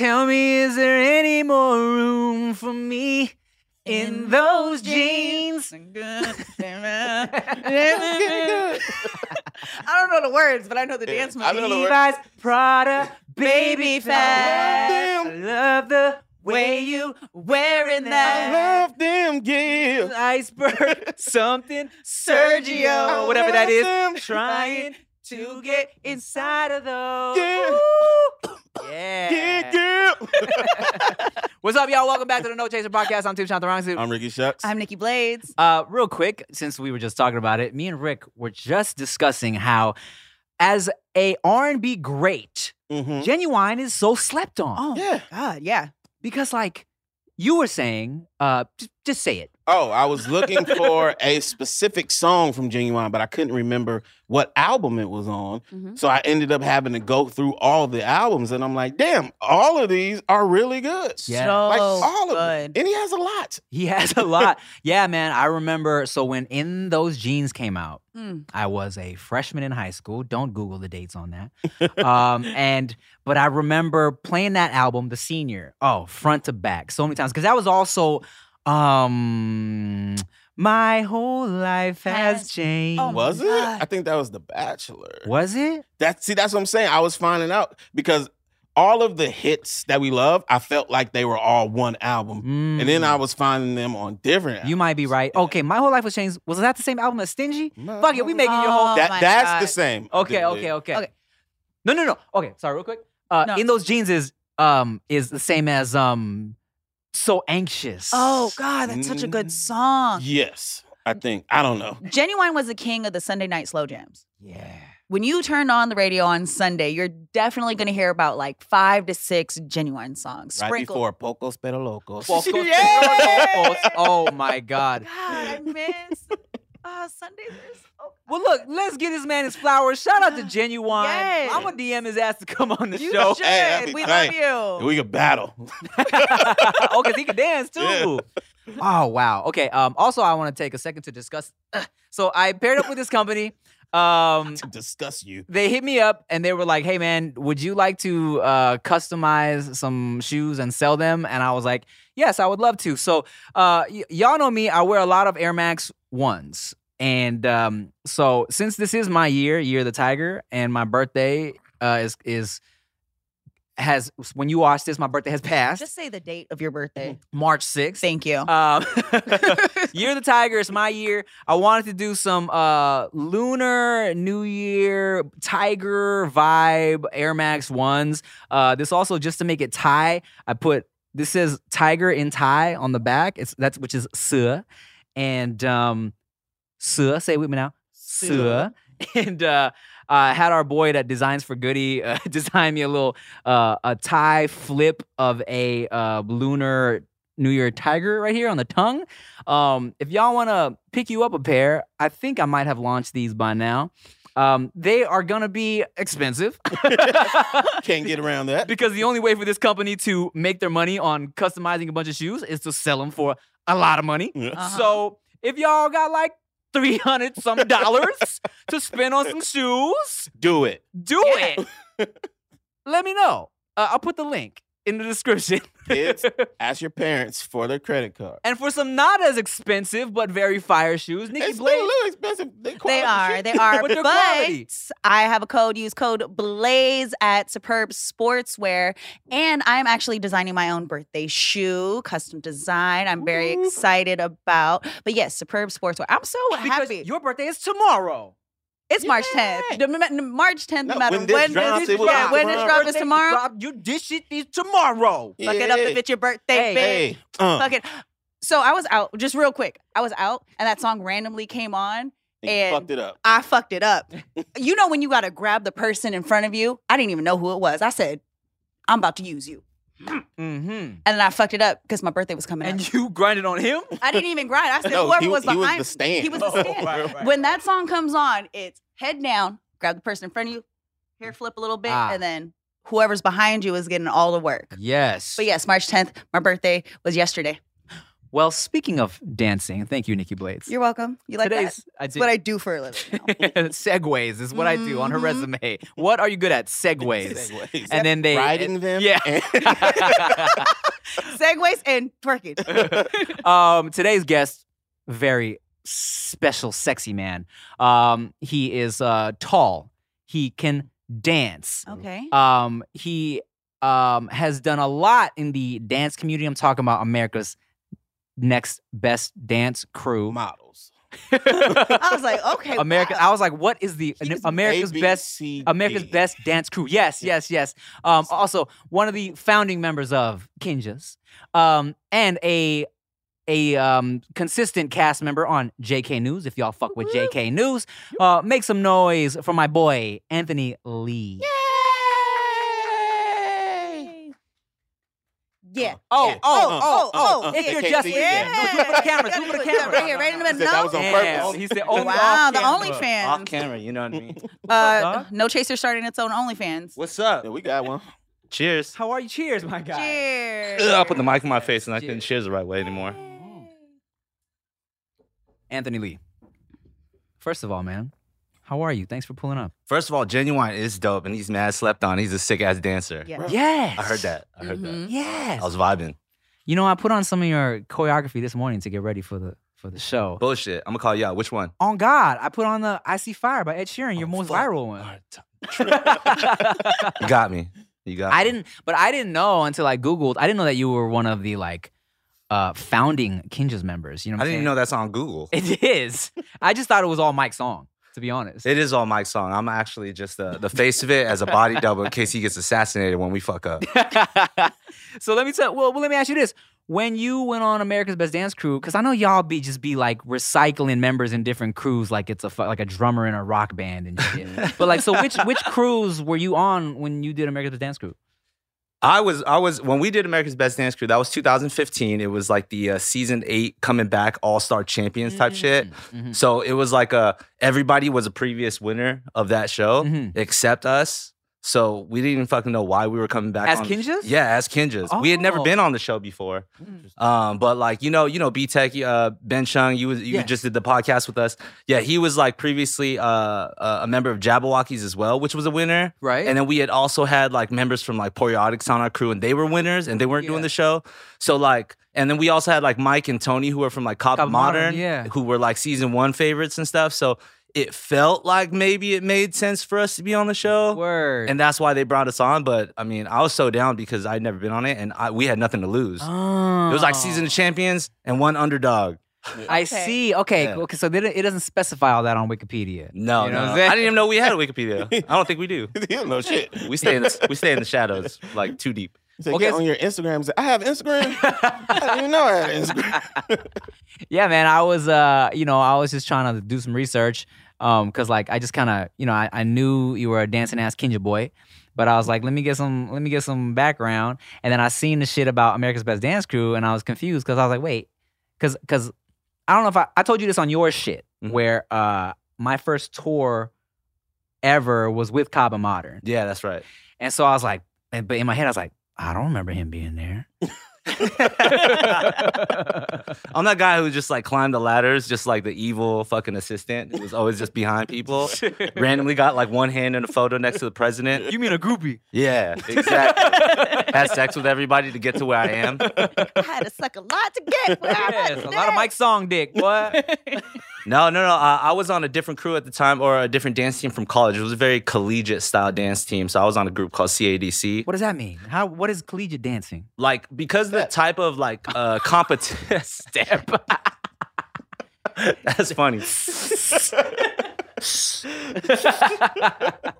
Tell me, is there any more room for me in those jeans? I don't know the words, but I know the Yeah, dance I move. know the words. Levi's Prada Baby baby fat. fat. I love the way you wearing I that. love them, yeah. iceberg something Sergio, whatever that is, trying to get inside of those. Yeah. Yeah. Yeah, yeah. What's up, y'all? Welcome back to the No Chaser Podcast. I'm Tim Chantarangsu. I'm Ricky Shucks. I'm Nikki Blades. Uh, real quick, since we were just talking about it, me and Rick were just discussing how, as a R&B great, Mhm. Ginuwine is so slept on Oh, Yeah. God, yeah. because, like, you were saying, uh, just, just say it. Oh, I was looking for a specific song from Ginuwine, but I couldn't remember what album it was on. Mhm. So I ended up having to go through all the albums, and I'm like, damn, all of these are really good. Yeah. So Like all of them. good. And he has a lot. He has a lot. yeah, man. I remember. So when In Those Jeans came out, Mm. I was a freshman in high school. Don't Google the dates on that. um, and but I remember playing that album, the senior, oh, front to back, so many times because that was also um my whole life has Has- changed. Oh was it? God. I think that was The Bachelor. was it? That see, that's what I'm saying. I was finding out because all of the hits that we love, I felt like they were all one album. And then I Mm. was finding them on different You might be right. Okay, my whole life was changed. Was that the same album as Stingy? My Fuck it, we making your whole. Oh, That that's God. the same. Okay, okay, okay. Okay. No, no, no. Okay, sorry, real quick. Uh, No. In those jeans is um is the same as um so anxious. Oh, God, that's such a good Mm. song. Yes, I think. I don't know. Ginuwine was the king of the Sunday night slow jams. yeah. When you turn on the radio on Sunday, you're definitely going to hear about like five to six Ginuwine songs. Right sprinkled. before Pocos Pero Locos. Pocos Yeah. Locos. Oh my God. God, I miss uh, Sundays. Are so Well, look, let's get this man his flowers. Shout out to Ginuwine. Yes. I'm gonna DM his ass to come on the You show. should. Hey, we tight. love you. We could battle. oh, because he can dance too. Yeah. Oh wow. Okay. Um. Also, I want to take a second to discuss. so I paired up with this company. Um. to discuss you. they hit me up and they were like, "Hey man, would you like to uh, customize some shoes and sell them?" And I was like, "Yes, I would love to." So, uh, y- y'all know me. I wear a lot of Air Max ones, and um, so since this is my year, year of the tiger, and my birthday uh, is is has when you watch this, my birthday has passed Just say the date of your birthday. March sixth. Thank you. Um, year of the Tiger is my year. I wanted to do some uh lunar New Year Tiger vibe Air Max ones. Uh, this also just to make it Thai. I put this says Tiger in Thai on the back. It's that's which is Suh, and um, Suh. Say it with me now. Suh. And uh, I had our boy that designs for Goody uh, design me a little uh, a Thai flip of a uh, lunar New Year tiger right here on the tongue. Um, if y'all want to pick you up a pair, I think I might have launched these by now. Um, they are gonna be expensive Can't get around that. because the only way for this company to make their money on customizing a bunch of shoes is to sell them for a lot of money. Yeah. Uh-huh. So if y'all got like three hundred some dollars to spend on some shoes, Do it. do Yeah. it. Let me know. Uh, I'll put the link in the description. Kids, ask your parents for their credit card. And for some not as expensive but very fire shoes, Nikki It's still a Blade. little expensive. They, They quality are. shit. They are. But but they're quality. I have a code. Use code Blaze at Superb Sportswear, and I'm actually designing my own birthday shoe, custom design. I'm very Ooh. excited about. But yes, Superb Sportswear. I'm so Because happy. your birthday is tomorrow. It's March 10th. The- the- March 10th. No, No matter when this when drops, this, it yeah, be when this tomorrow. drop is tomorrow. drop, you dish it is tomorrow. Fuck it up if it's your birthday, Hey, bitch. Hey, uh, Fuck it. So I was out, just real quick. I was out, and that song randomly came on. you and- fucked it up. I fucked it up. you know when you got to grab the person in front of you? I didn't even know who it was. I said, "I'm about to use you," Mm-hmm. and then I fucked it up because my birthday was coming up. And you grinded on him? I didn't even grind. I said, No, "Whoever he, was he behind." was the stand. He was the Oh, stand. right, right. When that song comes on, it's head down, grab the person in front of you, hair flip a little bit, Ah. and then whoever's behind you is getting all the work. Yes. But yes, March 10th, my birthday was yesterday. Well, speaking of dancing, thank you, Nikki Blades. You're welcome. You like that? Today's I That's did. what I do for a living. now. Segways is what I do on her Mhm. resume. What are you good at? Segways. Segways. And then they riding them. Yeah. Segways and twerking. um, today's guest, very special, sexy man. Um, he is uh, tall. He can dance. Okay. Um, he um, has done a lot in the dance community. I'm talking about America's next best dance crew. models. I was like, okay. America. wow. I was like, what is the He was America's best America's Best Dance Crew. Yes, yes, yes. Um, also, one of the founding members of Kinjaz, um, and a a um, consistent cast member on JK News. If y'all fuck with JK News, uh, make some noise for my boy Anthony Lee. Yeah. Uh, oh, yeah. oh, uh, oh, uh, oh, If yeah, you're just see yeah, it. no, for the camera. Do it for the camera. Right here, right in the He middle. said that was on Damn, purpose. He said only Wow, off the camera. OnlyFans. Off camera, you know what I mean? Uh, Huh? no chaser starting its own OnlyFans. What's up? Yeah, we got one. Cheers. How are you? Cheers, my guy. Cheers. Ugh, I put the mic in my face and I couldn't Cheers. cheers the right way anymore. Anthony Lee. First of all, man, how are you? Thanks for pulling up. First of all, Ginuwine is dope and he's mad slept on. He's a sick ass dancer. Yeah. Yes. I heard that. I heard Mhm. that. Yes. I was vibing. You know, I put on some of your choreography this morning to get ready for the for the show. Bullshit. I'm gonna call you out. Which one? On God, I put on the I See Fire by Ed Sheeran, your Oh, most fuck. viral one. You got me. You got I me. didn't, but I didn't know until I googled. I didn't know that you were one of the like uh founding Kinjaz members. You know, what I I'm didn't even know that's on Google. It is. I just thought it was all Mike's song. To be honest. It is all Mike's song. I'm actually just the, the face of it as a body double in case he gets assassinated when we fuck up. so let me tell. Well, well, let me ask you this: When you went on America's Best Dance Crew, because I know y'all be just be like recycling members in different crews, like it's a like a drummer in a rock band and shit. but like, so which which crews were you on when you did America's Best Dance Crew? I was I was when we did America's Best Dance Crew. That was 2015. It was like the uh, season eight coming back All Star Champions type shit. Mhm. So it was like a everybody was a previous winner of that show Mhm. except us. So we didn't even fucking know why we were coming back As on- Kinjaz? Yeah, as Kinjaz. We had never Oh. been on the show before. Um, but like you know, you know, B Tech, uh, Ben Chung, you was you just did the podcast with us. Yeah, he was like previously uh, uh, a member of Jabbawockeez as well, which was a winner. Right. And then we had also had like members from like Poreotics on our crew, and they were winners, and they weren't Yeah. doing the show. So like, and then we also had like Mike and Tony, who were from like Cop Cop Modern, Modern, yeah. who were like season one favorites and stuff. So it felt like maybe it made sense for us to be on the show. Word. And that's why they brought us on. But I mean, I was so down because I'd never been on it, and I, we had nothing to lose. oh. It was like oh. season of champions and one underdog. I Okay. see. Okay. Yeah. Okay. So they it doesn't specify all that on Wikipedia. No, You know what no, I'm I didn't even know we had a Wikipedia. I don't think we do. he don't know shit. We stay in the, we stay in the shadows, like too deep. Said, Okay, get on your Instagram. I have Instagram. I didn't even know I had Instagram. Yeah, man. I was, uh, you know, I was just trying to do some research, um, cause like I just kind of, you know, I, I knew you were a dancing ass Kinja boy, but I was like, let me get some, let me get some background, and then I seen the shit about America's Best Dance Crew, and I was confused, cause I was like, wait, cause, cause I don't know if I, I told you this on your shit, Mhm. where uh, my first tour ever was with Kaba Modern, Yeah, that's right. and so I was like, but in my head I was like, I don't remember him being there. I'm that guy who just like climbed the ladders, just like the evil fucking assistant who was always just behind people. Randomly got like one hand in a photo next to the president. you mean a groupie? Yeah, exactly. Had sex with everybody to get to where I am. I had to suck a lot to get where I'm Yes, a lot of today. Mike Song dick, boy. No, no, no. Uh, I was on a different crew at the time, or a different dance team from college. It was a very collegiate style dance team. So I was on a group called CADC. what does that mean? How? What is collegiate dancing? Like because the type of like uh competition step. That's funny.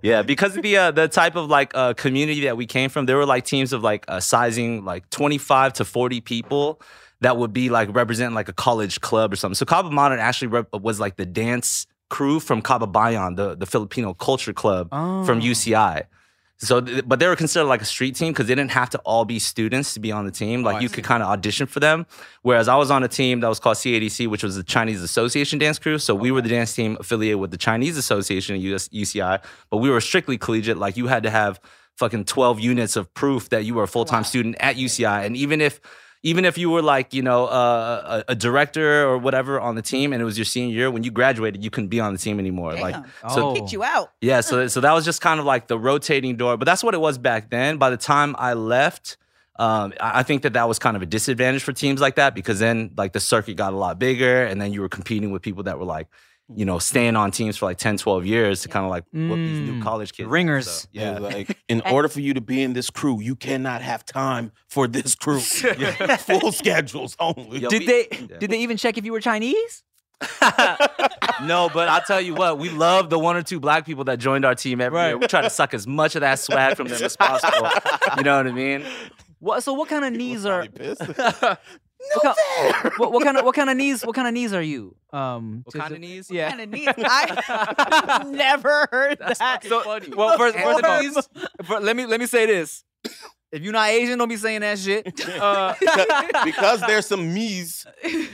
yeah, because of the uh, the type of like uh, community that we came from, there were like teams of like uh, sizing like 25 to 40 people that would be like representing like a college club or something. So Kaba Modern actually rep- was like the dance crew from Kababayan, the the Filipino culture club Oh. from UCI. So, th- but they were considered like a street team because they didn't have to all be students to be on the team. Like oh, I you see. could kind of audition for them. Whereas I was on a team that was called CADC, which was the Chinese Association Dance Crew. So we were the dance team affiliated with the Chinese Association at US, UCI, but we were strictly collegiate. Like you had to have fucking 12 units of proof that you were a full time student at UCI. And even if even if you were like you know uh, a, a director or whatever on the team, and it was your senior year, when you graduated, you couldn't be on the team anymore. Like so, Oh. Kicked you out. yeah, so so that was just kind of like the rotating door, but that's what it was back then. By the time I left, um, I I think that that was kind of a disadvantage for teams like that because then like the circuit got a lot bigger, and then you were competing with people that were like, you know, staying on teams for like 10, 12 years to kind of like whoop these new Mm. college kids. Ringers. So, Yeah, yeah, like in order for you to be in this crew, you cannot have time for this crew. Full schedules only. Yo, Did we- they yeah. did they even check if you were Chinese? no, but I'll tell you what, we love the one or two black people that joined our team every year. Right. We try to suck as much of that swag from them as possible. You know what I mean? What so what kind of knees are Probably pissed. what, kind, what, what kind of what kind of knees what kind of knees are you? Um What kind of knees? Yeah. Kind of neat. I never heard That's that. fucking funny. Well, first, first of all, Knees? let me let me say this. If you're not Asian, don't be saying that shit. Uh, because there's some me's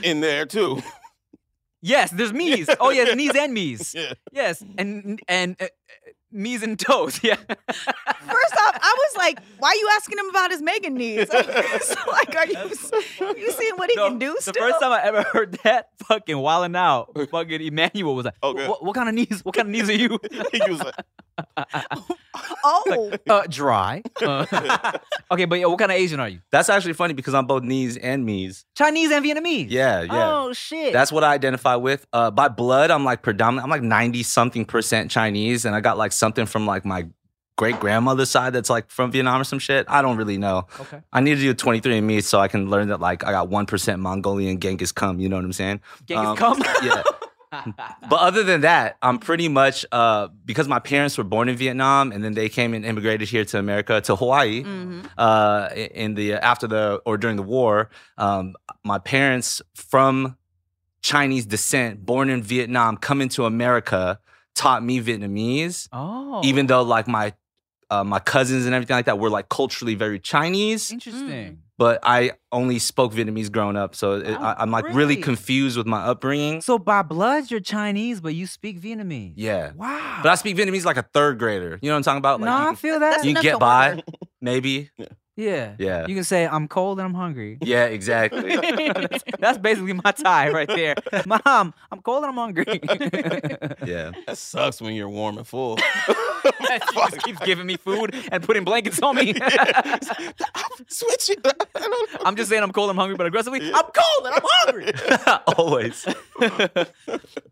in there too. yes, there's me's. Oh yes, knees and me's. Yeah. Yes, and and uh, me's and toes. Yeah. First off, I was like, why are you asking him about his Megan needs? so, like, are you, you seeing what he No, can do the first time I ever heard that, fucking wilding out, fucking Emmanuel was like, Okay. what, what kind of knees? What kind of knees are you? he was like, oh, uh, dry. Uh, okay, but yeah, what kind of Asian are you? That's actually funny because I'm both knees and me's. Chinese and Vietnamese. Yeah, yeah. Oh shit. That's what I identify with. Uh, by blood, I'm like predominant. I'm like 90 something percent Chinese, and I got like something from like my great grandmother's side that's like from Vietnam or some shit. I don't really know. okay. I need to do 23andMe so I can learn that like I got 1% Mongolian Genghis Khan. You know what I'm saying? Genghis Um, Khan. yeah. But other than that, I'm pretty much uh, because my parents were born in Vietnam and then they came and immigrated here to America to Hawaii Mhm. uh, in the after the or during the war. Um, my parents from Chinese descent, born in Vietnam, coming to America, taught me Vietnamese. oh, Even though like my uh, my cousins and everything like that were like culturally very Chinese, interesting. but I only spoke Vietnamese growing up, so it, Oh, I, I'm like really really? confused with my upbringing. So by blood, you're Chinese, but you speak Vietnamese. Yeah. Wow. But I speak Vietnamese like a third grader. You know what I'm talking about? Like no, you I feel that. That's you enough can to get by, maybe. yeah. Yeah. Yeah. You can say, I'm cold and I'm hungry. Yeah, exactly. that's, that's basically my tie right there. Mom, I'm cold and I'm hungry. yeah. that sucks when you're warm and full. she just keeps giving me food and putting blankets on me. Switch it. I'm just saying I'm cold, I'm hungry, but aggressively, I'm cold and I'm hungry. Always.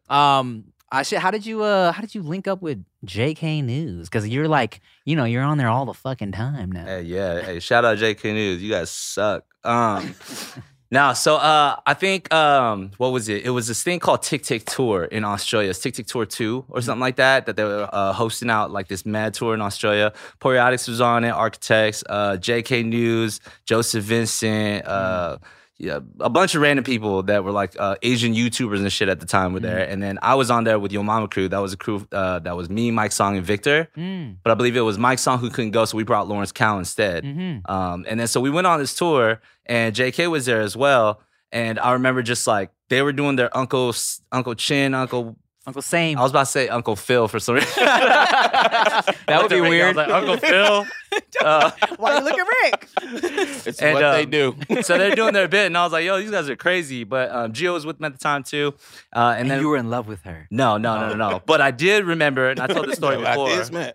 um, I should, how did you uh how did you link up with JK News? Because you're like, you know, you're on there all the fucking time now. Hey, yeah. Hey, shout out JK News. You guys suck. Um now, so uh I think um what was it? It was this thing called Tick Tick Tour in Australia. It's Tick Tick Tour 2 or something like that, that they were uh, hosting out like this mad tour in Australia. Poreotics was on it, Architects, uh JK News, Joseph Vincent, uh yeah, a bunch of random people that were like uh, Asian YouTubers and shit at the time were there, and then I was on there with Yo Mama Crew. That was a crew uh, that was me, Mike Song, and Victor. Mm, But I believe it was Mike Song who couldn't go, so we brought Lawrence Kao instead. hmm Um, and then so we went on this tour, and JK was there as well. And I remember just like they were doing their Uncle Uncle Chin, Uncle. Uncle Same. I was about to say Uncle Phil for some reason. that would be weird. like Uncle Phil. Uh, why you look at Rick? It's And, what they um, do. so they're doing their bit, and I was like, "Yo, these guys are crazy." But um, Gio was with them at the time too, uh, and, and then you were in love with her. no, no, no, no, no. But I did remember, and I told the story Like before. this, man.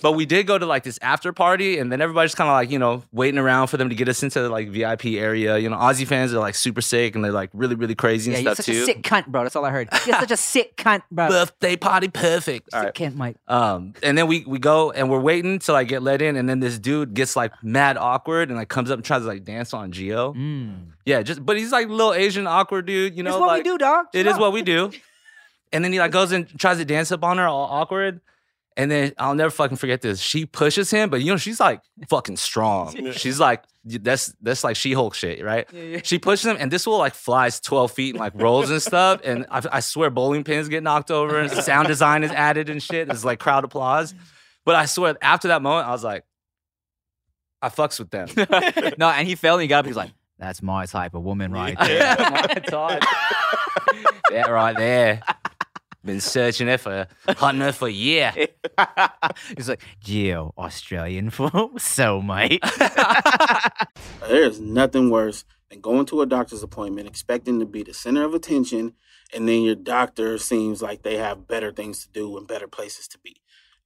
But we did go to like this after party, and then everybody's kind of like, you know, waiting around for them to get us into the like VIP area. You know, Aussie fans are like super sick and they're like really, really crazy Yeah, and you're stuff such too. a sick cunt, bro. That's all I heard. You're such a sick cunt, bro. Birthday party perfect. All sick right. cunt, Mike. Um, and then we we go and we're waiting till I get let in, and then this dude gets like mad awkward and like comes up and tries to like dance on Geo. Mm. Yeah, just but he's like little Asian awkward dude, you know. That's what like, we do, dog. It is what we do. And then he like goes and tries to dance up on her, all awkward. And then I'll never fucking forget this. She pushes him, but you know she's like fucking strong. She's like that's that's like She Hulk shit, right? Yeah, yeah. She pushes him, and this will like flies twelve feet and like rolls and stuff. And I, I swear bowling pins get knocked over, and sound design is added and shit. There's like crowd applause. But I swear, after that moment, I was like, I fucks with them. no, and he fell and he got up. He was like, "That's my type of woman right there." My God. that right there. Been searching her for, hunting her for a year. He's like, "Geo, Australian for so mate." There's nothing worse than going to a doctor's appointment expecting to be the center of attention, and then your doctor seems like they have better things to do and better places to be.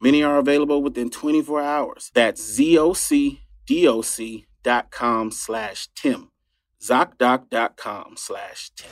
Many are available within 24 hours. That's ZocDoc.com slash Tim. ZocDoc.com slash Tim.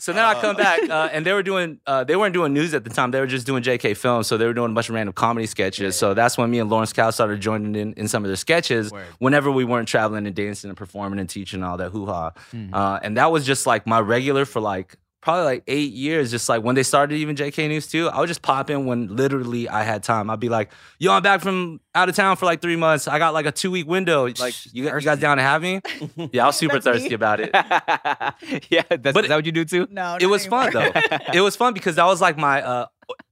So now I come back, uh, and they were doing. Uh, they weren't doing news at the time. They were just doing JK films. So they were doing a bunch of random comedy sketches. So that's when me and Lawrence Kao started joining in in some of their sketches. Word. Whenever we weren't traveling and dancing and performing and teaching all that hoo ha. Mhm. Uh, and that was just like my regular for like probably like eight years. Just like when they started even JK News too, I would just pop in when literally I had time. I'd be like, "Yo, I'm back from out of town for like three months. I got like a two week window. Like, you, you guys down to have me?" Yeah, I was super That's me. thirsty about it. yeah, that's, But is that what you do too? No, It was fun though. it was fun because that was like my uh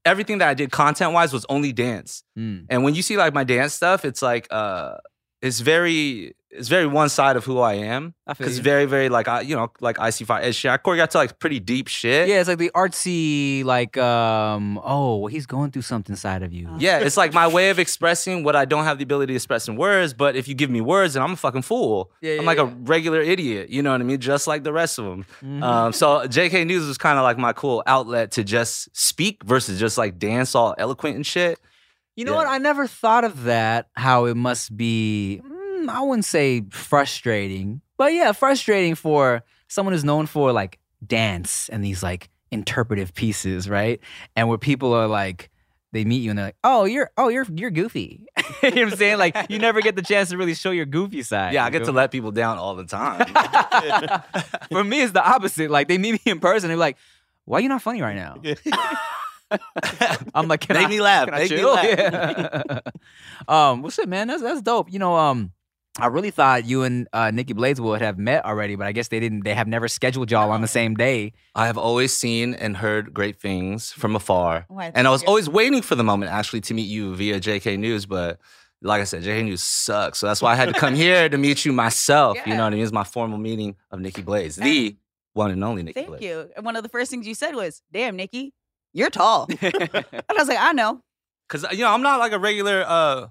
everything that I did content wise was only dance. Mm. And when you see like my dance stuff, it's like uh it's very it's very one side of who I am. I feel Because very, very like I you know, like I See Fire Ed Sheeran. I choreographed to like pretty deep shit. Yeah, it's like the artsy, like, um, oh, he's going through something inside of you. Yeah, it's like my way of expressing what I don't have the ability to express in words. But if you give me words, then I'm a fucking fool. Yeah, I'm yeah, like a regular idiot. You know what I mean? Just like the rest of them. Mhm. Um, so JK News was kind of like my cool outlet to just speak versus just like dance all eloquent and shit. You know Yeah. what? I never thought of that. How it must be. mm, I wouldn't say frustrating, but yeah, frustrating for someone who's known for like dance and these like interpretive pieces, right? And where people are like, they meet you and they're like, "Oh, you're oh you're you're goofy." you know what I'm saying? Like you never get the chance to really show your goofy side. Yeah, I get to let people down all the time. For me, it's the opposite. Like they meet me in person, they're like, "Why are you not funny right now?" I'm like, "Can Make I, me laugh. can I Make me laugh. Yeah. um, well, shit, man, that's that's dope. You know, um, I really thought you and uh, Nikki Blades would have met already, but I guess they didn't. They have never scheduled y'all on the same day. I have always seen and heard great things from afar. Oh, I and I was always waiting for the moment actually to meet you via JK News, but like I said, JK News sucks. So that's why I had to come here to meet you myself. You know what I mean? It's my formal meeting of Nikki Blades, the one and only Nikki Thank Blades. you. And one of the first things you said was, "Damn, Nikki, you're tall." and I was like, "I know." Cause you know, I'm not like a regular uh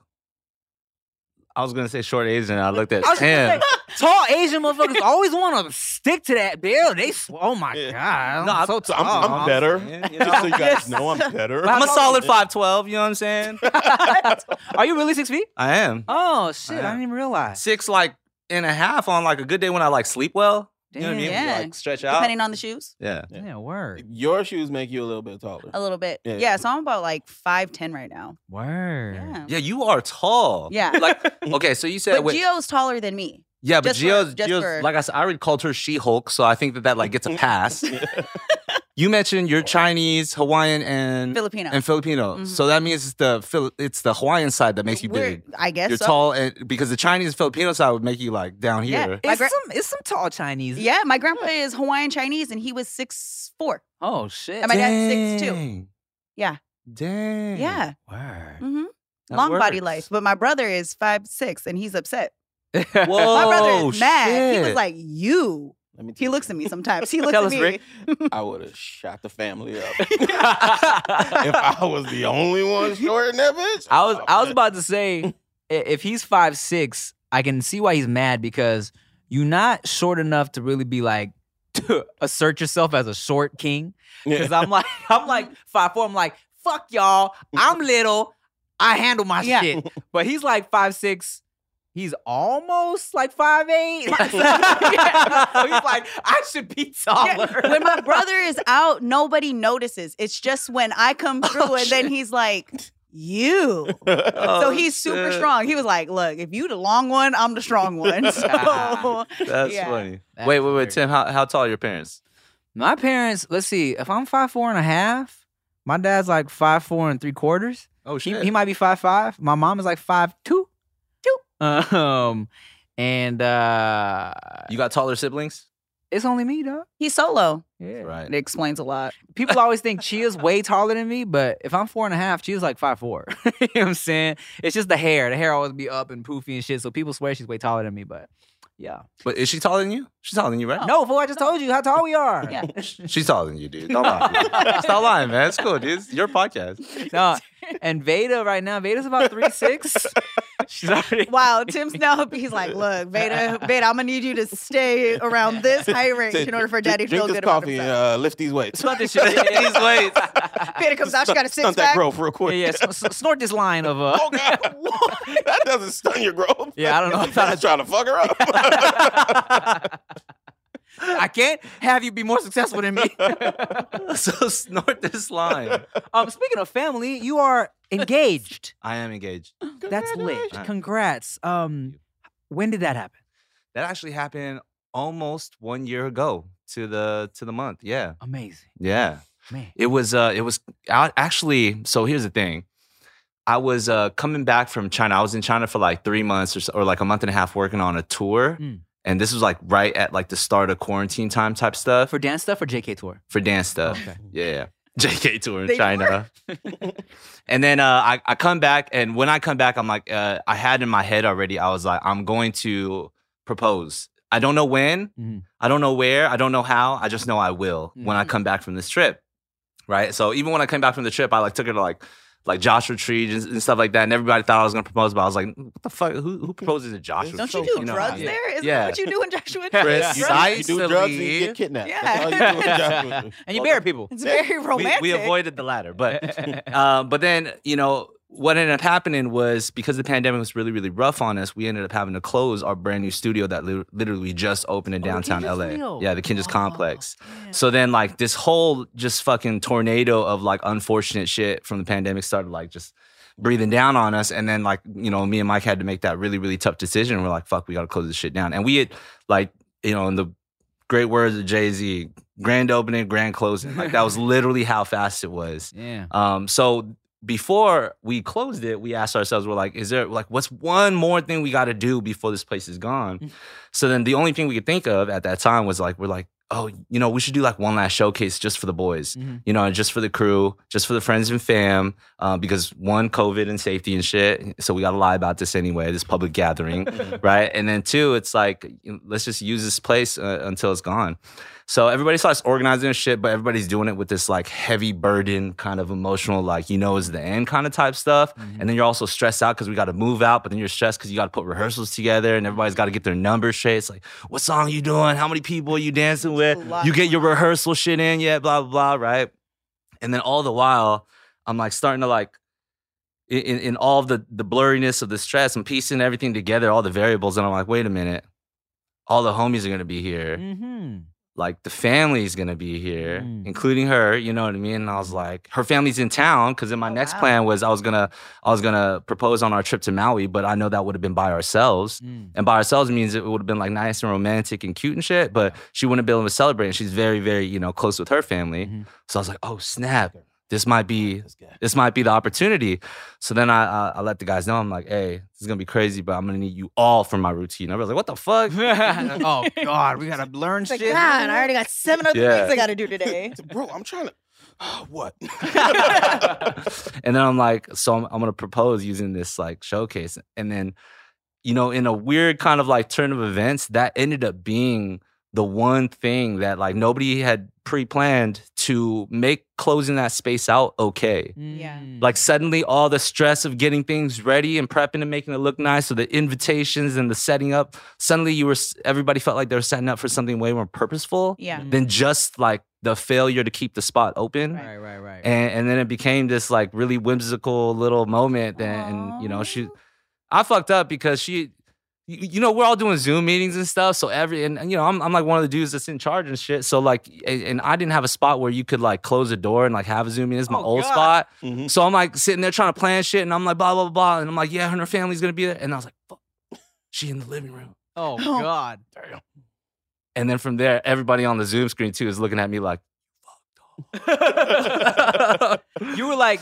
I was gonna say short Asian. I looked at I was gonna him. Tall Asian motherfuckers always want to stick to that bill. They, s- oh my Yeah. god, No, I'm I'm- so So I'm. I'm better. saying, you Just so you guys know, I'm better. I'm a solid 5'12, you know what I'm saying? Are you really six feet? I am. Oh shit, I, I didn't even realize. Six like and a half on like a good day when I like sleep well. You know what I mean? Yeah. Like stretch out. Depending on the shoes, yeah. Yeah, word, Your shoes make you a little bit taller. a little bit. Yeah. Yeah. so I'm about like five ten right now. word. Yeah. Yeah, you are tall. Yeah. Like okay, so you said But wait, Gio's taller than me. yeah, but just for- Gio's, just Gio's for- like I said, I already called her She Hulk, so I think that that like gets a pass. you mentioned you're Chinese, Hawaiian, and Filipino. and Filipino. Mhm. So that means it's the it's the Hawaiian side that makes you We're- big. I guess You're so. tall, and because the Chinese and Filipino side would make you like down here. My It's gra- some, it's some tall Chinese. Yeah, my grandpa is Hawaiian Chinese, and he was six four. Oh shit. And my dad's six two. Dang. Yeah. Dang. Yeah. Word. hmm That Long body life. But my brother is five six, and he's upset. Whoa, my brother is mad. He was like, "You." Let me He looks at me sometimes. He looks Tell at us, me. Rick. I would have shot the family up if I was the only one short in that bitch. I was Oh, I was man. about to say if he's five six, I can see why he's mad because you're not short enough to really be like to assert yourself as a short king. Because I'm like I'm like five four. I'm like fuck y'all. I'm little. I handle my Yeah. shit. But he's like five six. He's almost like five eight. so he's like, I should be taller. when my brother is out, nobody notices. It's just when I come oh, through, and then he's like, "You." Oh, so Oh, he's super shit. strong. He was like, "Look, if you the long one, I'm the strong one." So That's yeah. funny. That's wait, wait, wait, hilarious. Tim. How how tall are your parents? My parents, let's see, if I'm five four and a half, my dad's like five four and three quarters. Oh He, he might be five five. My mom is like five two. Two. Um, and uh, You got taller siblings? it's only me, dog. he's solo. Yeah. Right. It explains a lot. People always think Chia's way taller than me, but if I'm four and a half, Chia's like five four. you know what I'm saying? It's just the hair. The hair always be up and poofy and shit. So people swear she's way taller than me, but yeah. But is she taller than you? She's taller than you, right? No, fool, I just told you how tall we are. Yeah. She's taller than you, dude. Don't lie. dude. Stop lying, man. It's cool, dude. It's your podcast. No, and Veda right now, Veda's about three six. She's already Wow, Tim's now he's like, "Look, Veda, Veda, I'm gonna need you to stay around this height range in order for Daddy to feel this good about coffee and uh, lift these weights. Stunt this shit. These weights. Veda comes out, she got a six Stunt that pack. growth real quick. yeah. s- s- snort this line of uh. Oh God, that doesn't stun your growth. Yeah, I don't know. I thought That's trying to fuck her up. I can't have you be more successful than me. so snort this line. um, speaking of family, you are engaged. I am engaged. That's lit. Congrats. Um, when did that happen? That actually happened almost one year ago to the to the month. Yeah. Amazing, Yeah. man. It was uh it was out actually so here's the thing. I was uh coming back from China. I was in China for like 3 months or so, or like a month and a half working on a tour. Mm. And this was like right at like the start of quarantine time type stuff For for, dance stuff or JK tour? For dance stuff. Okay. Yeah. JK tour in They China. and then uh, I, I come back, and when I come back, I'm like, uh, I had in my head already, I was like, I'm going to propose. I don't know when, Mhm. I don't know where, I don't know how. I just know I will when I Mhm. come back from this trip. Right. So even when I came back from the trip, I like took her to like like Joshua Tree and, and stuff like that. And everybody thought I was gonna propose, but I was like, what the fuck? Who, who proposes to Joshua? Don't you do know, drugs yeah. there? Isn't Yeah. that what you do in Joshua? Chris, You, Side- you do drugs and you get kidnapped. Yeah. That's all you do in And you bury people. It's very We, romantic. we avoided the latter, but um, but then you know what ended up happening was because the pandemic was really really rough on us, we ended up having to close our brand new studio that li- literally just opened in Oh, downtown LA. studio. Yeah, the Kinjaz Oh, complex. So then like this whole just fucking tornado of like unfortunate shit from the pandemic started like just breathing down on us and then like you know me and Mike had to make that really really tough decision we're like fuck we got to close this shit down and we had like you know in the great words of Jay-Z grand opening grand closing like that was literally how fast it was Yeah. um so before we closed it we asked ourselves we're like is there like what's one more thing we got to do before this place is gone Mm. so then the only thing we could think of at that time was like we're like oh you know we should do like one last showcase just for the boys Mhm. you know, just for the crew, just for the friends and fam, uh, because one, COVID and safety and shit. So we got to lie about this anyway, this public gathering, right? And then two, it's like, let's just use this place uh, until it's gone. So everybody starts organizing and shit, but everybody's doing it with this like heavy burden, kind of emotional, like, you know, is the end kind of type stuff. And then you're also stressed out because we got to move out, but then you're stressed because you got to put rehearsals together and everybody's got to get their numbers straight. It's like, what song you doing? How many people are you dancing with? You get your rehearsal shit in yet? Blah, blah, blah, right? And then all the while, I'm like starting to like, in, in all the, the blurriness of the stress, I'm piecing everything together, all the variables. And I'm like, wait a minute. All the homies are going to be here Mm-hmm. Like the family's gonna be here, Mm. including her. You know what I mean? And I was like, her family's in town because then my Oh, next wow. plan was I was gonna I was gonna propose on our trip to Maui, but I know that would have been by ourselves. Mm. And by ourselves means it would have been like nice and romantic and cute and shit, but she wouldn't be able to celebrate. And she's very, very, you know, close with her family. Mhm. So I was like, oh snap, this might be This might be the opportunity. So then I, I I let the guys know. I'm like, hey, this is gonna be crazy, but I'm gonna need you all for my routine. I was like, what the fuck? oh God, we gotta learn It's like, shit. God, I already got seven other Yeah. things I got to do today. Bro, I'm trying to. what? and then I'm like, so I'm, I'm gonna propose using this like showcase, and then, you know, in a weird kind of like turn of events, that ended up being the one thing that like nobody had pre-planned to make closing that space out okay. Yeah. Mm. Like suddenly, all the stress of getting things ready and prepping and making it look nice, so the invitations and the setting up. Suddenly, you were everybody felt like they were setting up for something way more purposeful Yeah. than just like the failure to keep the spot open right, right, right. and and then it became this like really whimsical little moment and, and you know she i fucked up because she you, you know, we're all doing Zoom meetings and stuff. So every and, and, you know, I'm I'm like one of the dudes that's in charge and shit. So like, and, and I didn't have a spot where you could like close the door and like have a Zoom meeting. It's my Oh, old God. spot. Mhm. So I'm like sitting there trying to plan shit, and I'm like blah blah blah, blah. and I'm like, yeah, her and her family's gonna be there, and I was like, fuck, she in the living room. Oh Oh. God. And then from there, everybody on the Zoom screen too is looking at me like, you were like,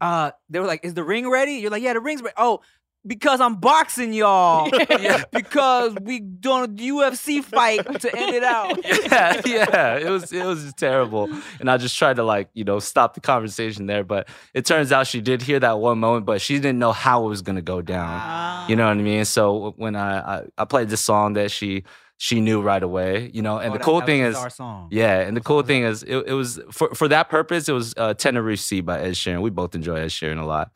uh, they were like, "Is the ring ready?" You're like, "Yeah, the ring's ready." Oh, because I'm boxing y'all. yeah, because we doing a UFC fight to end it out. yeah, yeah. It was it was just terrible. And I just tried to like, you know, stop the conversation there. But it turns out she did hear that one moment, but she didn't know how it was gonna go down. You know what I mean? So when I I, I played this song that she she knew right away, you know, and Oh, the that- cool that thing was is our song. Yeah, and the cool thing is, it, it was for for that purpose. It was uh, "Tenerife Sea" by Ed Sheeran. We both enjoy Ed Sheeran a lot.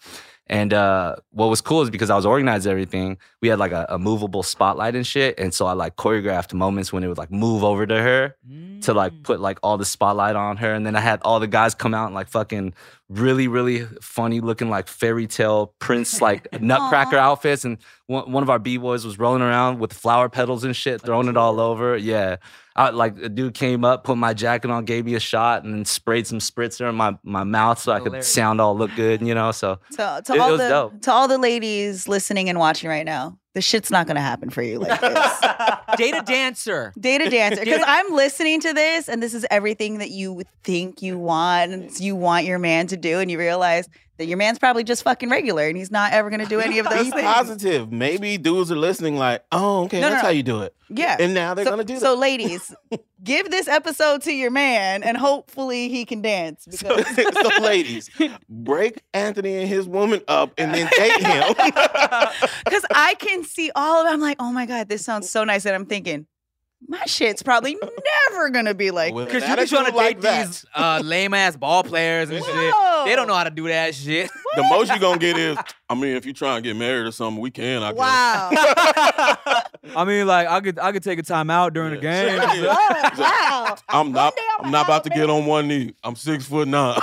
And uh, what was cool is because I was organized everything, we had like a, a movable spotlight and shit. And so I like choreographed moments when it would like move over to her to Mm. like put like all the spotlight on her. And then I had all the guys come out and like fucking really, really funny looking like fairy tale prince, like nutcracker outfits. And one, one of our B-boys was rolling around with flower petals and shit, throwing it all over. Yeah. I, like a dude came up, put my jacket on, gave me a shot, and then sprayed some spritzer in my, my mouth so I could sound all look good, you know? So So to It- it all was the dope. to all the ladies listening and watching right now, the shit's not gonna happen for you like this. Data dancer. Data dancer. Because I'm listening to this and this is everything that you think you want and you want your man to do, and you realize that your man's probably just fucking regular and he's not ever gonna do any of those things. positive. Maybe dudes are listening like, oh, okay, No, no, that's no. how you do it. Yeah. And now they're so, gonna do that. so ladies, give this episode to your man and hopefully he can dance. So, Because so ladies, break Anthony and his woman up and then date him. Because I can see all of it. I'm like, oh my God, this sounds so nice. And I'm thinking, my shit's probably never gonna be like With. Because an you be trying to like date that, these uh, lame ass ball players and shit. They don't know how to do that shit. The most you're gonna get is, I mean, if you try and get married or something, we can, I guess. Wow. I mean, like I could I could take a time out during the game. Yeah. Oh, wow. I'm not day I'm I'm not about to gonna get on one knee. I'm six foot nine.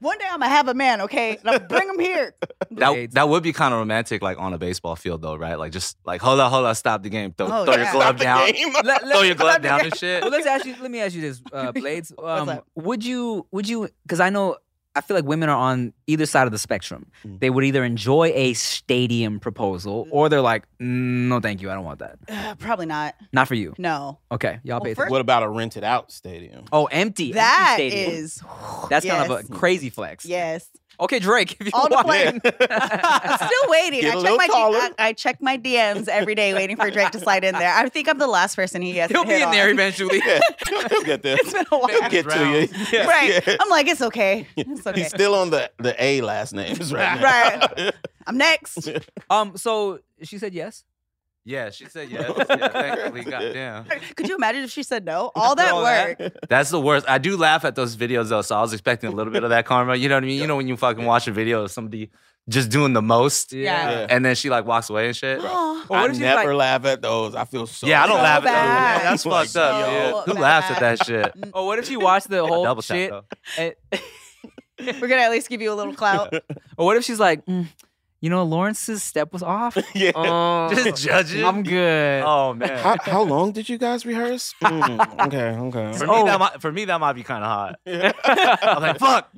One day I'm gonna have a man, okay? And I'll bring him here. that, Blades. that would be kind of romantic, like on a baseball field, though, right? Like just like, hold on, hold on, stop the game. Throw, Oh, throw yeah. your glove down. let, let, throw your glove down and shit. Well, let's ask you. Let me ask you this, uh, Blades. Um, up? would you? Would you? Because I know. I feel like women are on either side of the spectrum. Mm. They would either enjoy a stadium proposal, or they're like, "Mm, "No, thank you. I don't want that. Uh, probably not. Not for you." No. Okay, y'all Well, pay. first- What about a rented out stadium? oh, empty. That empty stadium. is That's kind of a crazy flex. yes. Okay, Drake. If you All the want. flames. I'm still waiting. Get I a check little my taller. I, I check my DMs every day, waiting for Drake to slide in there. I think I'm the last person he has. He'll to be hit in there eventually. Yeah, he'll, he'll get there. It's been a while. He'll get to you. Yeah. Right. Yeah. I'm like, it's okay. It's okay. He's still on the, the A last names right now. Right. I'm next. Um. So she said yes. Yeah, she said yes. Yeah, thankfully, goddamn. Could you imagine if she said no? All that All work. that. That's the worst. I do laugh at those videos though, so I was expecting a little bit of that karma. You know what I mean? You know when you fucking watch a video of somebody just doing the most, Yeah. Yeah. and then she like walks away and shit. Oh, I if never like- laugh at those. I feel so yeah, I don't So laugh at bad. that. That's Oh fucked my up, God. dude. So Who laughs at that shit? Or what if she watched the whole Double tap shit? though. and- we're gonna at least give you a little clout. or what if she's like, "Mm, you know, Lawrence's step was off. Yeah. Uh, Just judging. I'm good. Oh man. How, how long did you guys rehearse? Mm, okay, okay. For Oh. me, that might, for me, that might be kind of hot. Yeah. I'm like, fuck.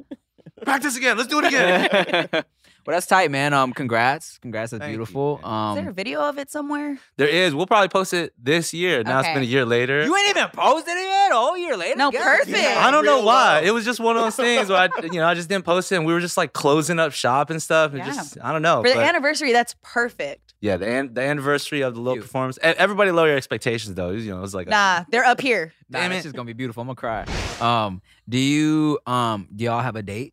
Practice again. Let's do it again. Well, that's tight, man. Um, congrats, congrats. That's Thank you, beautiful. man. Is there a Um, video of it somewhere? there is. We'll probably post it this year. Now it's been a year later. you ain't even posted it yet. A whole year later. No, God perfect. damn. I don't know why. low. It was just one of those things where I, you know, I just didn't post it, and we were just like closing up shop and stuff. And Yeah. just, I don't know. For the but- anniversary, that's perfect. yeah, the an- the anniversary of the little Cute. performance. Everybody lower your expectations though. You know, it was like, a- Nah, they're up here. Nah, Damn this it. is gonna be beautiful. I'm gonna cry. Um, do you um do y'all have a date?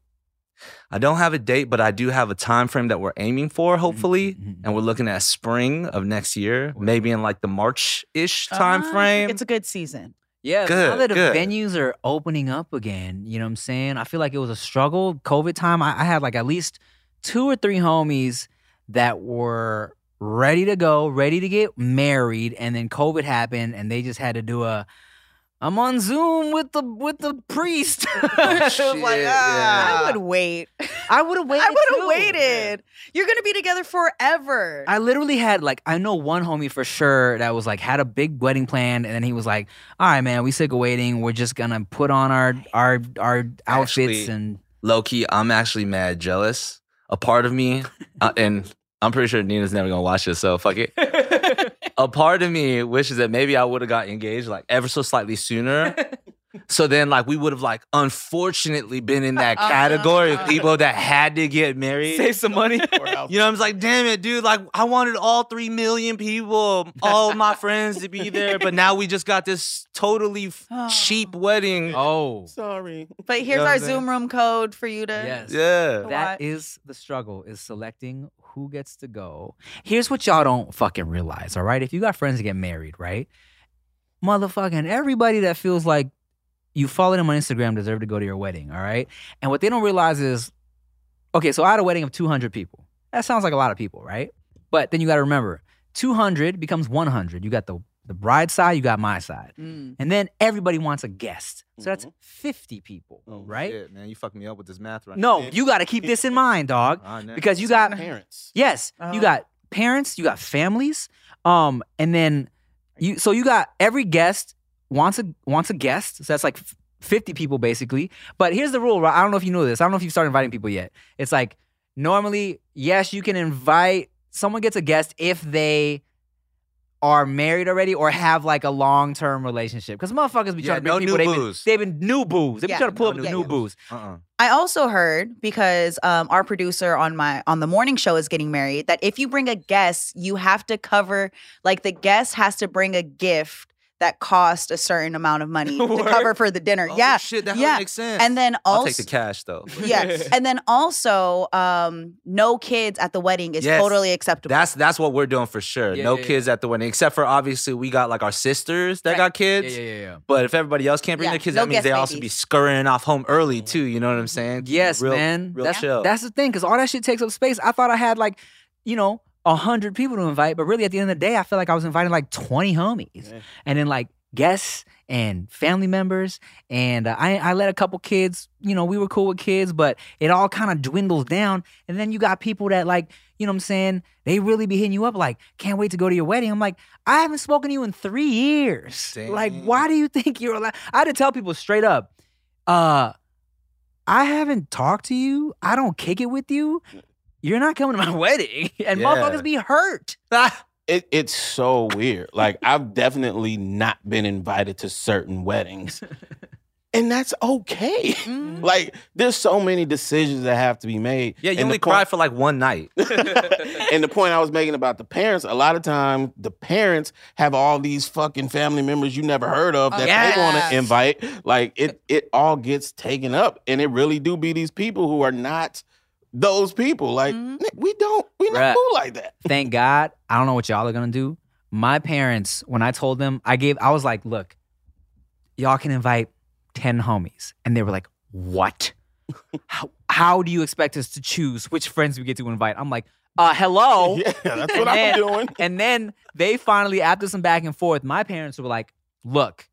I don't have a date, but I do have a time frame that we're aiming for, hopefully, mhm. and we're looking at spring of next year, maybe in like the March ish time Uh, frame. It's a good season. Yeah, now Good, that the good. venues are opening up again, you know what I'm saying? I feel like it was a struggle. COVID time, I, I had like at least two or three homies that were ready to go, ready to get married, and then COVID happened, and they just had to do a I'm on Zoom with the with the priest. I shit, like, yeah. ah. I would wait. I would have waited. I would have too. waited. You're gonna be together forever. I literally had like I know one homie for sure that was like had a big wedding planned, and then he was like, "All right, man, we sick of waiting. We're just gonna put on our our our outfits Actually- and Low key, I'm actually mad jealous. A part of me, uh, and I'm pretty sure Nina's never gonna watch this, so fuck it. a part of me wishes that maybe I would have got engaged like ever so slightly sooner. So then, like, we would have like unfortunately been in that uh-huh. category of people that had to get married. save some money. You know, I was like, damn it, dude. Like, I wanted all three million people, all my friends to be there, but now we just got this totally oh. cheap wedding. oh, Sorry. but here's know what our I'm saying? Zoom room code for you to. yes. Yeah. That is the struggle is selecting who gets to go. Here's what y'all don't fucking realize, all right? If you got friends that get married, right? Motherfucking everybody that feels like you follow them on Instagram deserve to go to your wedding, all right? And what they don't realize is okay, so I had a wedding of 200 people. That sounds like a lot of people, right? But then you got to remember 200 becomes 100. You got the the bride side, you got my side. Mm. And then everybody wants a guest. So that's 50 people, Oh, right? Shit, man, you fucked me up with this math right No, you got to keep this in mind, dog now. Alright, because you got Parents. yes, Oh. you got parents, you got families, um, and then you. So you got every guest wants a wants a guest. So that's like fifty people basically. But here's the rule. Right? I don't know if you know this. I don't know if you've started inviting people yet. It's like normally, yes, you can invite someone gets a guest if they are married already or have like a long term relationship. Because motherfuckers be Yeah, trying to bring no people. new they've been, they've been new booze. They be Yeah, trying to pull no up new new booze. booze. Uh-uh. I also heard because um, our producer on my on the morning show is getting married that if you bring a guest, you have to cover like the guest has to bring a gift that cost a certain amount of money to cover for the dinner. Oh, yeah, shit, that yeah. makes sense. and then also, I'll also take the cash though. yeah, and then also um, no kids at the wedding is Yes. totally acceptable. That's that's what we're doing for sure. Yeah, no yeah, kids at the wedding, except for obviously we got like our sisters that Right. got kids. yeah, yeah, yeah. But if everybody else can't bring Yeah, their kids, no that means guest they also be scurrying off home early too. You know what I'm saying? Yes, real, man. Real that's, chill. that's the thing, because all that shit takes up space. I thought I had like, you know, a hundred people to invite, but really at the end of the day, I feel like I was inviting like 20 homies. Yeah. And then like guests and family members. And uh, I, I let a couple kids, you know, we were cool with kids, but it all kind of dwindles down. And then you got people that like, you know what I'm saying? They really be hitting you up like, can't wait to go to your wedding. I'm like, I haven't spoken to you in three years. Like, why do you think you're allowed? I had to tell people straight up, uh, I haven't talked to you. I don't kick it with you. You're not coming to my wedding. And Yeah. motherfuckers be hurt. It, it's so weird. Like I've definitely not been invited to certain weddings, and that's okay. Mm. Like there's so many decisions that have to be made. yeah, you And only the point- cry for like one night. and the point I was making about the parents, a lot of times the parents have all these fucking family members you never heard of that they Yes. want to invite. Like it, it all gets taken up, and it really do be these people who are not those people. Like Mhm. We don't, we not Bruh. cool like that. Thank God. I don't know what y'all are gonna do. My parents, when I told them, I gave, I was like, look, y'all can invite 10 homies. And they were like, what? how, how do you expect us to choose which friends we get to invite? I'm like, uh, hello. Yeah, that's what I'm doing. And then they finally, after some back and forth, my parents were like, look,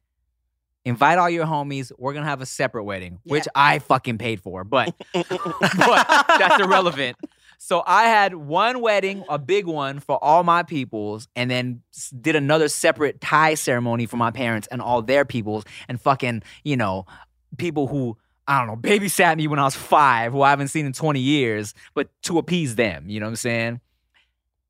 invite all your homies. We're to have a separate wedding, which I fucking paid for, but, but that's irrelevant. So I had one wedding, a big one for all my peoples, and then did another separate Thai ceremony for my parents and all their peoples, and fucking, you know, people who I don't know, babysat me when I was five, who I haven't seen in 20 years, but to appease them. You know what I'm saying?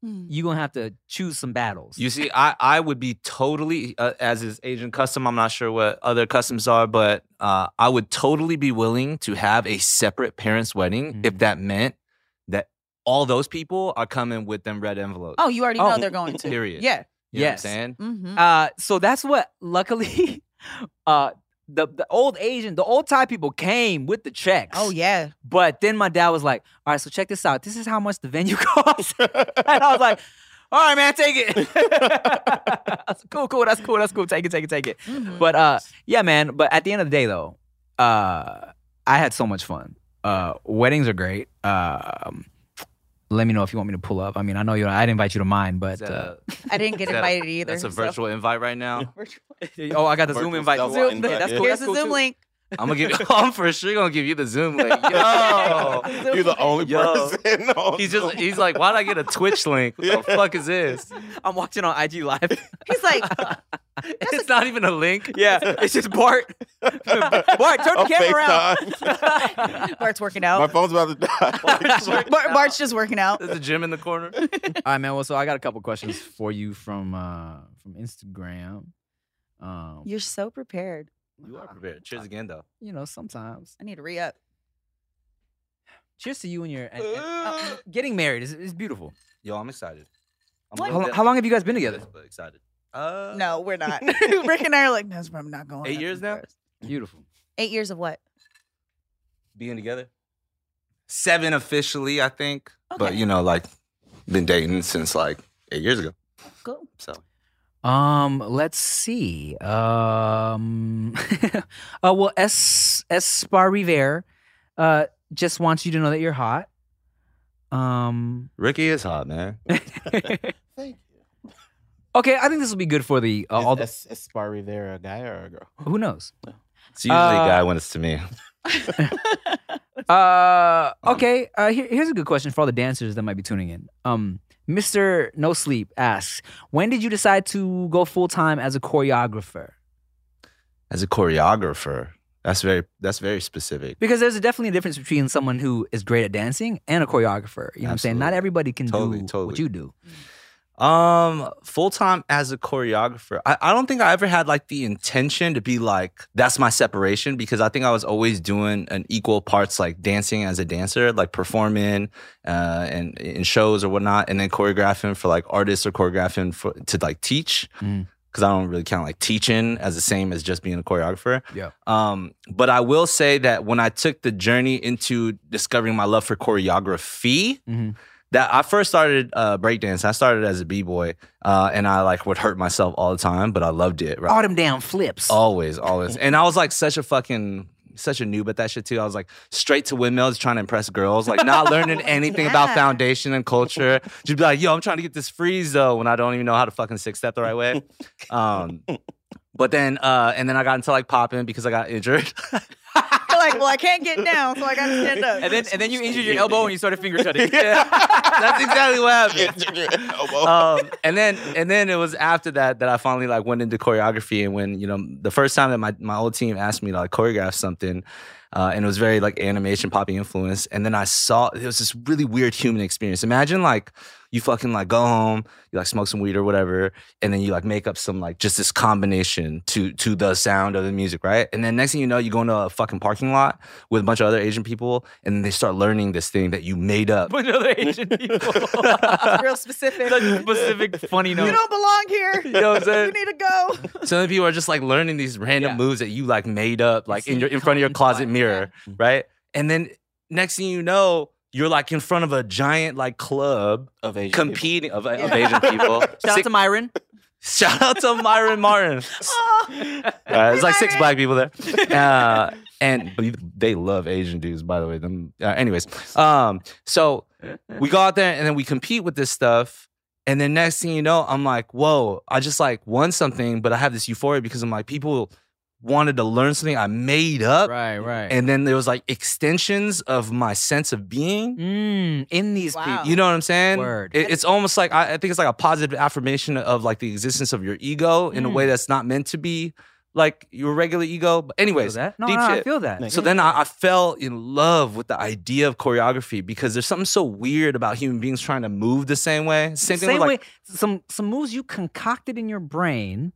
Mm. You're gonna have to choose some battles. You see, I, I would be totally, uh, as is Asian custom, I'm not sure what other customs are, but uh, I would totally be willing to have a separate parents' wedding Mhm. if that meant that all those people are coming with them red envelopes. Oh, you already Oh. know they're going to. Period. Yeah. You know what I'm yes. saying? Mm-hmm. Uh, so that's what luckily uh the, the old Asian, the old Thai people came with the checks. oh yeah. But then my dad was like, all right, so check this out. This is how much the venue costs. and I was like, all right, man, take it. Was cool, cool, that's cool, that's cool. Take it, take it, take it. Mhm. But uh, yeah, man. But at the end of the day, though, uh, I had so much fun. Uh, weddings are great. Um, let me know if you want me to pull up. I mean, I know you. I'd invite you to mine, but that uh, I didn't get Is that- invited either. That's a so- virtual invite right now. oh, I got the Zoom invite. Zoom, invite, Yeah, that's cool. Here's That's the Zoom too. link. I'm gonna give you. I'm for sure gonna give you the Zoom link. Yo, You're the only Yo. person. on he's just Zoom. he's like, why'd I get a Twitch link? What the fuck is this? I'm watching on IG Live. He's like, It's not even a link. yeah, it's just Bart. Bart, turn the On camera around. Bart's working out. My phone's about to die. Bart, Bart's just working out. There's a gym in the corner. All right, man. Well, so I got a couple questions for you from uh from Instagram. Um, You're so prepared. You are prepared. Cheers again, though. you know, sometimes. I need to re up. Cheers to you and your and, and, uh, getting married is, is beautiful. Yo, I'm excited. I'm How, little lo- how long have you guys been together? but excited. Uh, No, we're not. Rick and I are like, no, I'm not going. Eight years now? first." Beautiful. Eight years of what? being together. Seven officially, I think. But you know, like, been dating since like eight years ago. Cool. So Um, let's see. Um, uh, well, S Espar Rivera, uh, just wants you to know that you're hot. Um, Ricky is hot, man. Thank you. okay, I think this will be good for the uh, all. The, Is is Spar Rivera a guy or a girl? who knows? It's usually Uh, a guy when it's to me. Uh, okay. Uh, here, here's a good question for all the dancers that might be tuning in. Um, Mr. No Sleep asks, when did you decide to go full time as a choreographer? As a choreographer, that's very that's very specific. Because there's a definitely a difference between someone who is great at dancing and a choreographer. You know what I'm saying? Not everybody can Totally, do totally. what you do. Um, full time as a choreographer. I, I don't think I ever had like the intention to be like that's my separation because I think I was always doing an equal parts like dancing as a dancer, like performing uh and in shows or whatnot, and then choreographing for like artists or choreographing for to like teach. Mm. Because I don't really count like teaching as the same as just being a choreographer. Yeah. Um, but I will say that when I took the journey into discovering my love for choreography, Mhm. That I first started uh, breakdance. I started as a b boy, uh, and I like would hurt myself all the time, but I loved it. Right? Them damn flips. Always, always. And I was like such a fucking such a noob at that shit too. I was like straight to windmills trying to impress girls, like not learning anything about foundation and culture. Just be like, yo, I'm trying to get this freeze though when I don't even know how to fucking six step the right way. Um, but then uh, and then I got into like popping because I got injured. You're like, well, I can't get down, so I got to stand up. And then and then you injured your elbow and you started finger cutting. Yeah. That's exactly what happened. Elbow. um, and then and then it was after that that I finally like went into choreography and when you know the first time that my, my old team asked me to like choreograph something uh, and it was very like animation poppy influence and then I saw it was this really weird human experience imagine like you fucking like go home you like smoke some weed or whatever and then you like make up some like just this combination to to the sound of the music right and then next thing you know you go into a fucking parking lot with a bunch of other Asian people and they start learning this thing that you made up Bunch of other Asian people. Real specific. Such specific funny you don't belong here. You know what I'm saying? You need to go. So then people are just like learning these random Yeah. moves that you like made up, like in your in front of your closet fun, mirror, right? And then next thing you know, you're like in front of a giant like club of Asian people. competing of, of Yeah. Asian people. Shout out to Myron. shout out to Myron Martin. Oh. Uh, there's like six black people there, uh, and they love Asian dudes, by the way. Them, uh, anyways, um, so we go out there and then we compete with this stuff. And then next thing you know, I'm like, whoa, I just like won something, but I have this euphoria because I'm like, people wanted to learn something I made up. Right, right. And then there was like extensions of my sense of being. mm, in these Wow. people. You know what I'm saying? Word. It- it's almost like I, I think it's like a positive affirmation of like the existence of your ego in a Mm. way that's not meant to be like your regular ego. But Feel anyways, that? No, deep no, I shit. feel that. So then I, I fell in love with the idea of choreography because there's something so weird about human beings trying to move the same way. Same thing Same with way, like some some moves you concocted in your brain.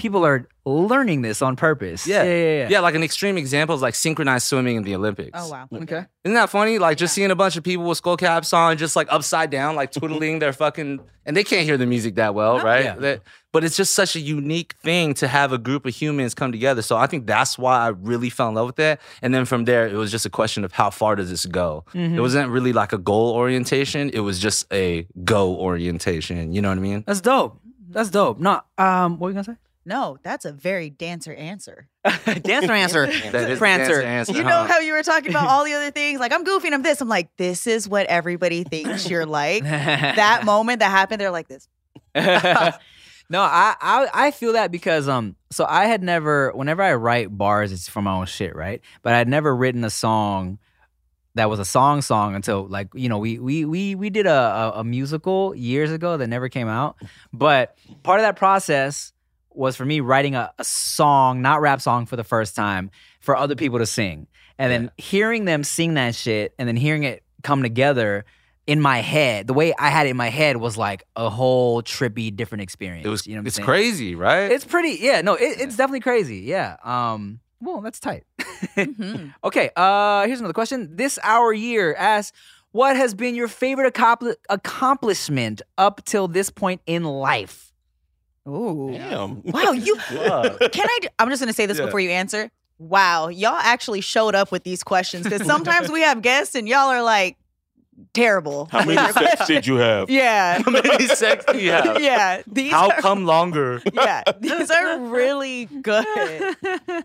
People are learning this on purpose. Yeah. yeah, yeah. yeah, like an extreme example is like synchronized swimming in the Olympics. Oh wow. Okay. Isn't that funny? Like just Yeah. seeing a bunch of people with skull caps on, just like upside down, like twiddling their fucking, and they can't hear the music that well, No. right? Yeah. That- but it's just such a unique thing to have a group of humans come together. So I think that's why I really fell in love with it. And then from there, it was just a question of how far does this go? Mhm. It wasn't really like a goal orientation. It was just a go orientation. You know what I mean? That's dope. That's dope. Not um, what were you gonna say? No, that's a very dancer answer. Dancer answer. That is Prancer. the answer. You know how you were talking about all the other things? Like, I'm goofy and I'm this. I'm like, this is what everybody thinks you're like. that moment that happened, they're like this. no, I, I I feel that because um so I had never whenever I write bars it's for my own shit, right? But I had never written a song that was a song song until like you know we we we we did a, a, a musical years ago that never came out. But part of that process was for me writing a, a song, not rap song for the first time for other people to sing. And then hearing them sing that shit and then hearing it come together in my head, the way I had it in my head was like a whole trippy different experience. It was. you know it's saying? crazy, right? It's pretty, yeah. No, it, it's definitely crazy. Yeah. Um. Well, that's tight. Mhm. okay. Uh. Here's another question. This our year asks, what has been your favorite accompli- accomplishment up till this point in life? Ooh. Damn. Wow, you can I? I'm just gonna say this Yeah. before you answer. Wow, y'all actually showed up with these questions because sometimes we have guests and y'all are like terrible. How many sex did you have? Yeah, How many sex do you have? yeah. These How are, come longer? Yeah, these are really good.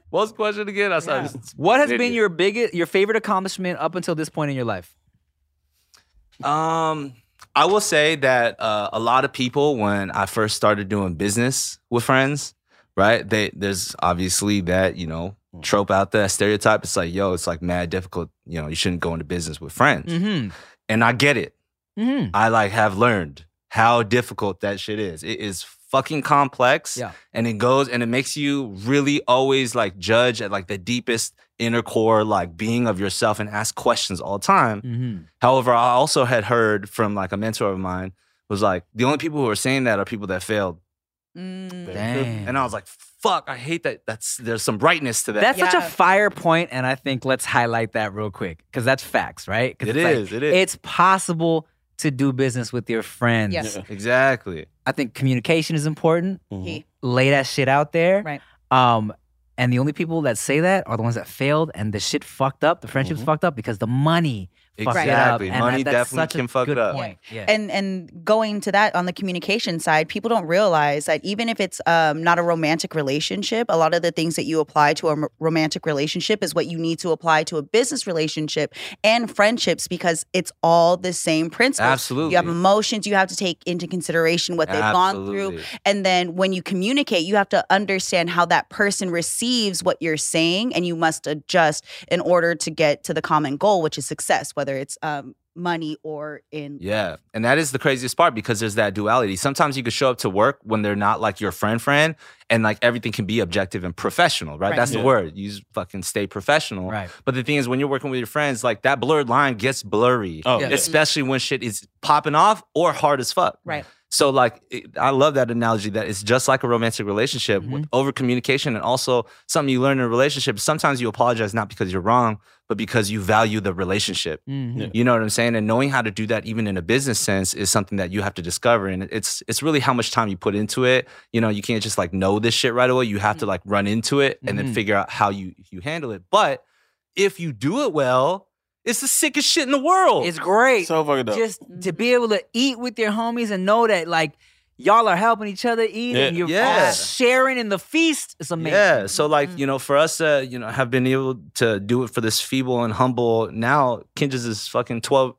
What's the question again? I saw Yeah. What has been your biggest, your favorite accomplishment up until this point in your life? Um, I will say that uh, a lot of people, when I first started doing business with friends, right? They there's obviously that you know trope out there, stereotype. It's like, yo, it's like mad difficult. You know, you shouldn't go into business with friends, Mm-hmm. and I get it. Mm-hmm. I like have learned how difficult that shit is. It is fucking complex. Yeah. And it goes and it makes you really always like judge at like the deepest inner core like being of yourself and ask questions all the time. Mm-hmm. However, I also had heard from like a mentor of mine was like the only people who are saying that are people that failed. Mm. Dang. And I was like, fuck, I hate that. That's there's some rightness to that. That's such a fire point, and I think let's highlight that real quick because that's facts, right? 'Cause It It is. Like, it is. It's possible to do business with your friends. Yes. exactly. I think communication is important. Mhm. He- Lay that shit out there. Right. Um, and the only people that say that are the ones that failed and the shit fucked up. The friendship's Mhm. fucked up because the money fucked it up. Exactly. And Money that- that's definitely such a can fuck good it up. Point. Yeah. And and going to that on the communication side, people don't realize that even if it's um, not a romantic relationship, a lot of the things that you apply to a m- romantic relationship is what you need to apply to a business relationship and friendships because it's all the same principles. Absolutely. You have emotions you have to take into consideration what they've gone through. And then when you communicate, you have to understand how that person receives what you're saying, and you must adjust in order to get to the common goal, which is success, whether it's um, money or in. Yeah. And that is the craziest part because there's that duality. Sometimes you could show up to work when they're not like your friend friend and like everything can be objective and professional, right? Right. That's Yeah. the word. You just fucking stay professional. right. But the thing is when you're working with your friends, like that blurred line gets blurry. Oh, Yeah. yeah. Especially when shit is popping off or hard as fuck. Right. So like it, I love that analogy that it's just like a romantic relationship Mm-hmm. with over communication and also something you learn in a relationship. Sometimes you apologize not because you're wrong, but because you value the relationship. Mhm. Yeah. You know what I'm saying? And knowing how to do that even in a business sense is something that you have to discover. And it's it's really how much time you put into it. You know, you can't just like know this shit right away. You have to like run into it and Mhm. then figure out how you you handle it. But if you do it well, it's the sickest shit in the world. It's great. So fucking dope. just to be able to eat with your homies and know that like y'all are helping each other eat and you're Yeah. all sharing in the feast. It's amazing. Yeah. So like, Mm. you know, for us uh, you know, have been able to do it for this feeble and humble now, Kinjaz is fucking 12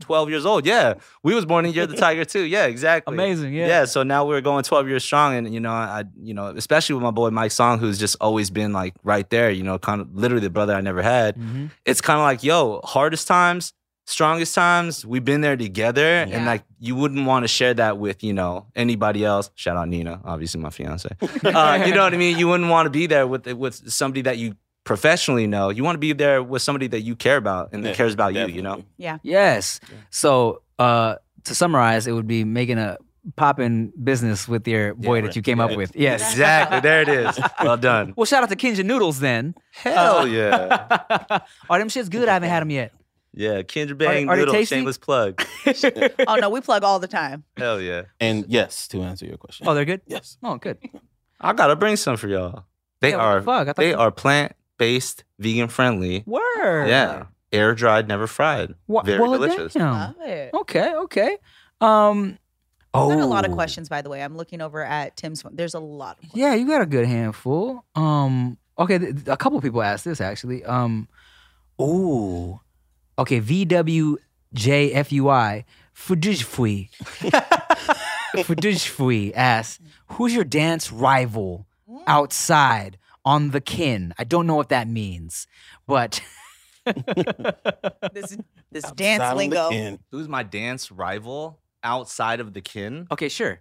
12 years old. Yeah. We was born in Year of the Tiger too. Yeah, exactly. Amazing. Yeah. Yeah. so now we're going 12 years strong. And, you know, I, you know, especially with my boy Mike Song, who's just always been like right there, you know, kind of literally the brother I never had. Mhm. It's kind of like, yo, hardest times, strongest times, we've been there together. Yeah. And like, you wouldn't want to share that with, you know, anybody else. Shout out Nina, obviously my fiance. Uh, you know what I mean? You wouldn't want to be there with, with somebody that you professionally know. You want to be there with somebody that you care about and that Yeah, cares about you, you know? yeah Yes. So uh, to summarize, it would be making a poppin' business with your boy that right. you came up with. Yes. Exactly. There it is. Well done. Well, shout out to Kinja Noodles then. Hell Uh, yeah. oh, them shit's good. I haven't had them yet. Yeah, Kendra Bang are they Noodle, tasty? shameless plug. Oh no, we plug all the time. Hell yeah. And yes, to answer your question. Oh, they're good. yes. Oh, good. I gotta bring some for y'all. They Yeah, are the fuck? I thought they you- are plant based, vegan friendly. Word. Yeah. Air dried, never fried. Wha- Very well, delicious. damn. Love it. Okay. Okay. Um. Oh, Got a lot of questions, by the way. I'm looking over at Tim's phone. There's a lot of questions. Yeah, you got a good handful. Um, okay, th- th- a couple people asked this actually. Um, oh, okay, VWJFUI Fudujfui Fudujfui asks, "Who's your dance rival outside on the kin?" I don't know what that means, but This this dance Outside on the lingo. end. Who's my dance rival outside of the kin? okay, sure.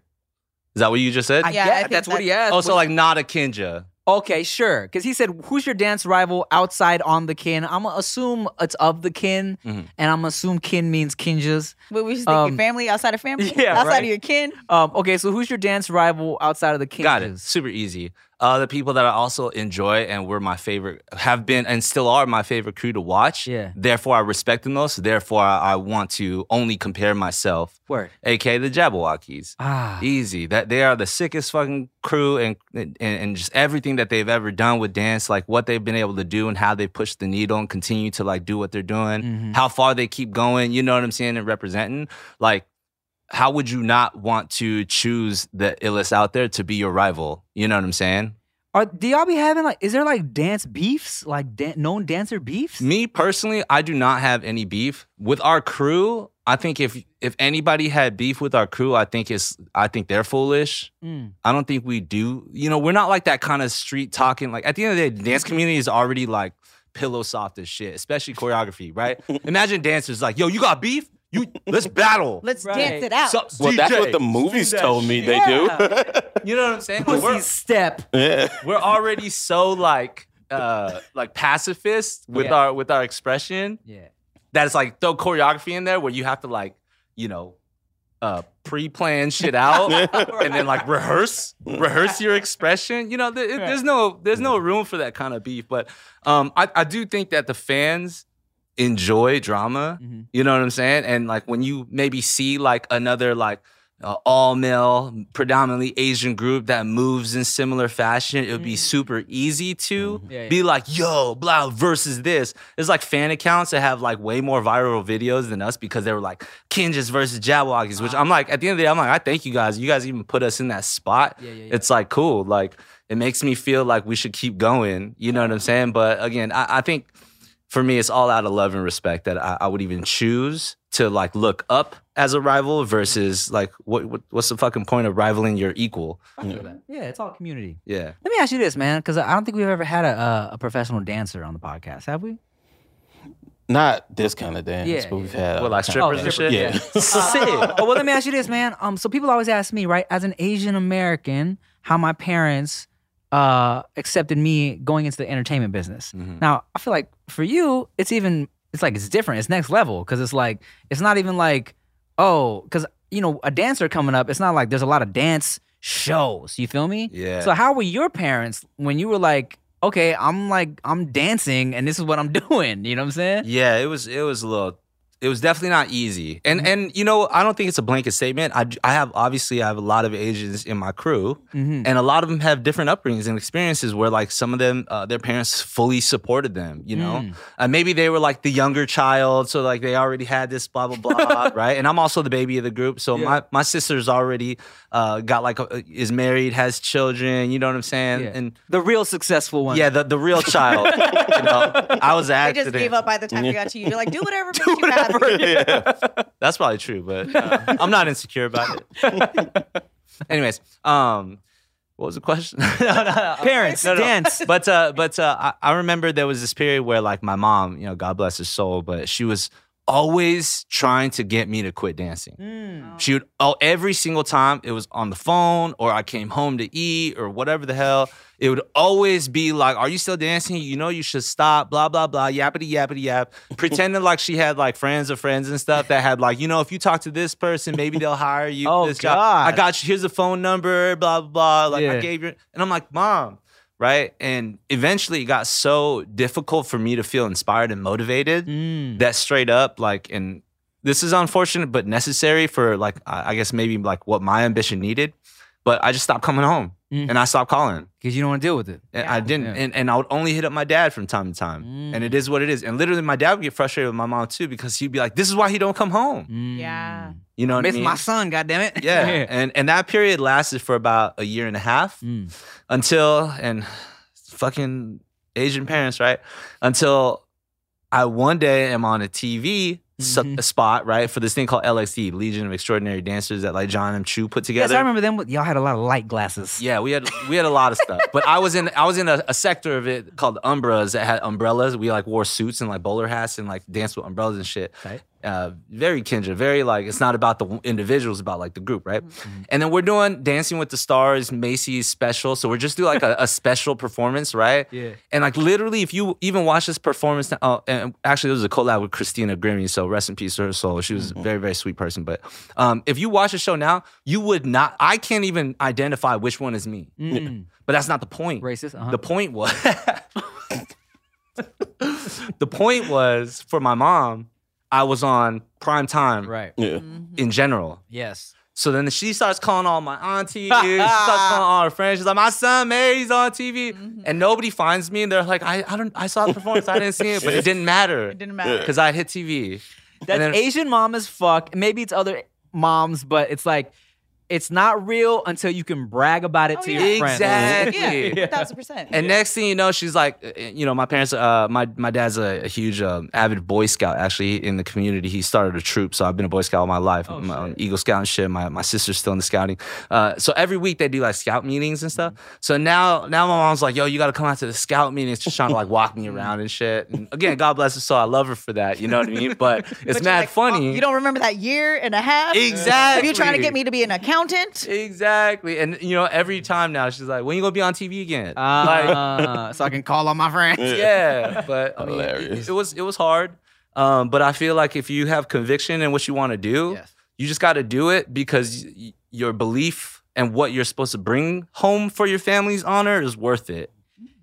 Is that what you just said? I Yeah, I get- think that's what he asked. oh, so like not a kinja. Okay, sure. Because he said, "Who's your dance rival outside on the kin?" I'm gonna assume it's of the kin, Mhm. and I'm gonna assume kin means Kinjaz. What we just thinking? Um, family outside of family? yeah, outside right. of your kin? Um, okay, so who's your dance rival outside of the Kinjaz? Got it. Super easy. Uh, the people that I also enjoy and were my favorite, have been and still are my favorite crew to watch. Yeah. Therefore, I respect them most. Therefore, I, I want to only compare myself, Word. aka the Jabbawockeez. Ah, Easy. That they are the sickest fucking crew and, and and just everything that they've ever done with dance, like what they've been able to do and how they push the needle and continue to like do what they're doing, Mhm. how far they keep going, you know what I'm saying, and representing. Like, how would you not want to choose the illest out there to be your rival? You know what I'm saying? Are do y'all be having like? Is there like dance beefs, like dan- known dancer beefs? Me personally, I do not have any beef with our crew. I think if if anybody had beef with our crew, I think it's I think they're foolish. Mm. I don't think we do. You know, we're not like that kind of street talking. Like at the end of the day, the dance community is already like pillow soft as shit, especially choreography, right? Imagine dancers like, yo, you got beef? You let's battle. Let's Right. dance it out. So- Well, that's DJ, what the movies do that told me they do. You know what I'm saying? Like, Pussy we're, step. yeah. we're already so like uh like pacifist with Yeah. our with our expression Yeah. that it's like throw choreography in there where you have to like, you know, uh pre-plan shit out and then like rehearse rehearse your expression. You know, there, it- there's no there's no room for that kind of beef. But um I, I do think that the fans enjoy drama. Mhm. You know what I'm saying? And like when you maybe see like another like uh, all male, predominantly Asian group that moves in similar fashion, it would be super easy to Mm-hmm. Yeah, yeah. be like, yo, blah, versus this. There's like fan accounts that have like way more viral videos than us because they were like Kinjaz versus Jabbawockeez, which I'm like, at the end of the day, I'm like, I thank you guys. You guys even put us in that spot. Yeah, yeah, yeah. It's like cool. Like it makes me feel like we should keep going. You know what I'm saying? But again, I, I think for me, it's all out of love and respect that I, I would even choose to like look up as a rival versus like what, what what's the fucking point of rivaling your equal? Yeah, it's all community. Yeah. Let me ask you this, man, because I don't think we've ever had a, a a professional dancer on the podcast, have we? Not this kind of dance, Yeah, but we've yeah. had What, like strippers kinds. and shit? Yeah. Sick. oh, well, let me ask you this, man. Um, so people always ask me, right, as an Asian American, how my parents uh accepted me going into the entertainment business. Mhm. Now, I feel like for you, it's even it's like it's different. It's next level because it's like it's not even like oh, because you know a dancer coming up. It's not like there's a lot of dance shows. You feel me? Yeah. So how were your parents when you were like, okay, I'm like I'm dancing and this is what I'm doing. You know what I'm saying? Yeah, it was it was a little it was definitely not easy. And and you know, I don't think it's a blanket statement. I I have obviously I have a lot of Asians in my crew Mm-hmm. and a lot of them have different upbringings and experiences where like some of them uh, their parents fully supported them, you know. Mm. Uh, maybe they were like the younger child so like they already had this blah blah blah, right? And I'm also the baby of the group. So Yeah. my my sister's already uh, got like a, is married, has children, you know what I'm saying? Yeah. And The real successful one. yeah, the, the real child. you know, I was an I just gave up by the time you got to you. You're like, do whatever makes you happy. yeah. That's probably true, but uh, I'm not insecure about it. Anyways, um, what was the question? No, no, no. Parents No, no. dance. But uh, but uh, I, I remember there was this period where like my mom, you know, God bless her soul, but she was always trying to get me to quit dancing. Mm. She would oh every single time it was on the phone or I came home to eat or whatever the hell. It would always be like, "Are you still dancing? You know you should stop." Blah blah blah. Yappity yappity yap. Pretending like she had like friends of friends and stuff that had like, you know, if you talk to this person, maybe they'll hire you. Oh, this job. God. I got you. Here's a phone number. Blah blah blah. Like Yeah. I gave you, and I'm like, mom. Right. And eventually it got so difficult for me to feel inspired and motivated Mm. that straight up like and this is unfortunate but necessary for like i I guess maybe like what my ambition needed but i just stopped coming home Mm. and i stopped calling Because you don't want to deal with it. and i didn't Yeah. and, and i would only hit up my dad from time to time and it is what it is and literally my dad would get frustrated with my mom too because he'd be like this is why he don't come home Mm. Yeah. You know what I Miss mean? my son, goddamn it. Yeah. and and that period lasted for about a year and a half Mm. until and fucking Asian parents, right? Until I one day am on a TV Mhm. a spot, right, for this thing called LXD, Legion of Extraordinary Dancers that like John M. Chu put together. Yes. I remember them. Y'all had a lot of light glasses. Yeah, we had we had a lot of stuff, but I was in I was in a, a sector of it called Umbras that had umbrellas. We like wore suits and like bowler hats and like danced with umbrellas and shit. Right. Uh, very Kendra, very like it's not about the individuals, about like the group, right? And then we're doing Dancing with the Stars, Macy's special. So we're just doing like a, a special performance, right? Yeah. And like literally, if you even watch this performance, oh, and actually, it was a collab with Christina Grimmie, so rest in peace to her soul. She was a very, very sweet person. But um, if you watch the show now, you would not. I can't even identify which one is me. Mm. But that's not the point. Racist. Uh-huh. The point was. the point was for my mom. I was on prime time right. Yeah. in general. Yes. So then she starts calling all my aunties. she starts calling all her friends. She's like, "My son Mary's on TV," Mm-hmm. and nobody finds me. And they're like, "I, I don't, I saw the performance. I didn't see it, but it didn't matter It didn't matter. because I hit TV." That's And then- Asian mom as fuck. Maybe it's other moms, but it's like it's not real until you can brag about it Oh, to yeah. your friends. Exactly. Yeah, a thousand percent. And next thing you know, she's like, uh, you know, my parents, uh, my my dad's a, a huge um, avid Boy Scout. Actually, in the community, he started a troop, so I've been a Boy Scout all my life. Oh, I'm on shit. Eagle Scout and shit. My my sister's still in the scouting. Uh, so every week they do like scout meetings and stuff. So now now my mom's like, yo, you got to come out to the scout meetings, just trying to like walk me around and shit. And again, God bless her soul. I love her for that. You know what I mean? But it's But mad like, funny. oh, you don't remember that year and a half? Exactly. Are you're trying to get me to be an accountant? Exactly. And you know, every time now she's like, when you gonna be on TV again? like, Uh, so I can call on my friends. yeah, but I mean, it, it was it was hard. Um, but I feel like if you have conviction in what you want to do, Yes. you just got to do it because y- your belief and what you're supposed to bring home for your family's honor is worth it.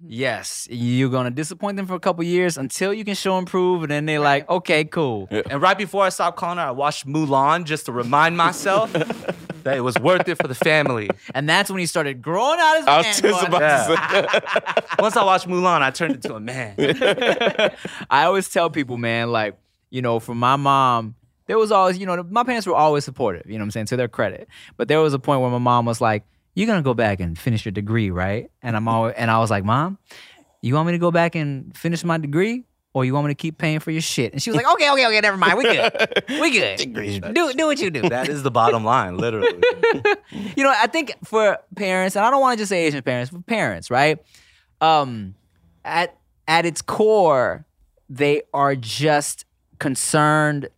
Mm-hmm. Yes, you're gonna disappoint them for a couple years until you can show and prove, and then they're like, okay, cool. And right before I stopped calling her, I watched Mulan just to remind myself that it was worth it for the family. And that's when he started growing out his I was man just bun. about to say. Once I watched Mulan, I turned into a man. I always tell people, man, like, you know, for my mom, there was always, you know, my parents were always supportive, you know what I'm saying, to their credit. But there was a point where my mom was like, You're gonna go back and finish your degree, right? And I'm always and I was like, Mom, you want me to go back and finish my degree? Or you want me to keep paying for your shit? And she was like, Okay, okay, okay, never mind. We good. We good. Do do what you do. That is the bottom line, literally. you know, I think for parents, and I don't want to just say Asian parents, for parents, right? Um, at at its core, they are just concerned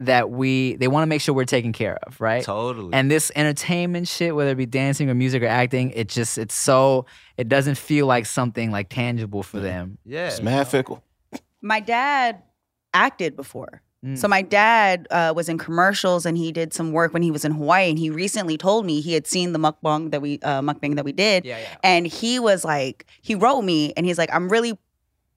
that we they want to make sure we're taken care of, right? Totally. And this entertainment shit, whether it be dancing or music or acting, it just it's so it doesn't feel like something like tangible for them. yeah. It's mad fickle. My dad acted before. Mm. So my dad uh, was in commercials and he did some work when he was in Hawaii. And he recently told me he had seen the mukbang that we uh, mukbang that we did, Yeah, yeah. and he was like, he wrote me and he's like, I'm really,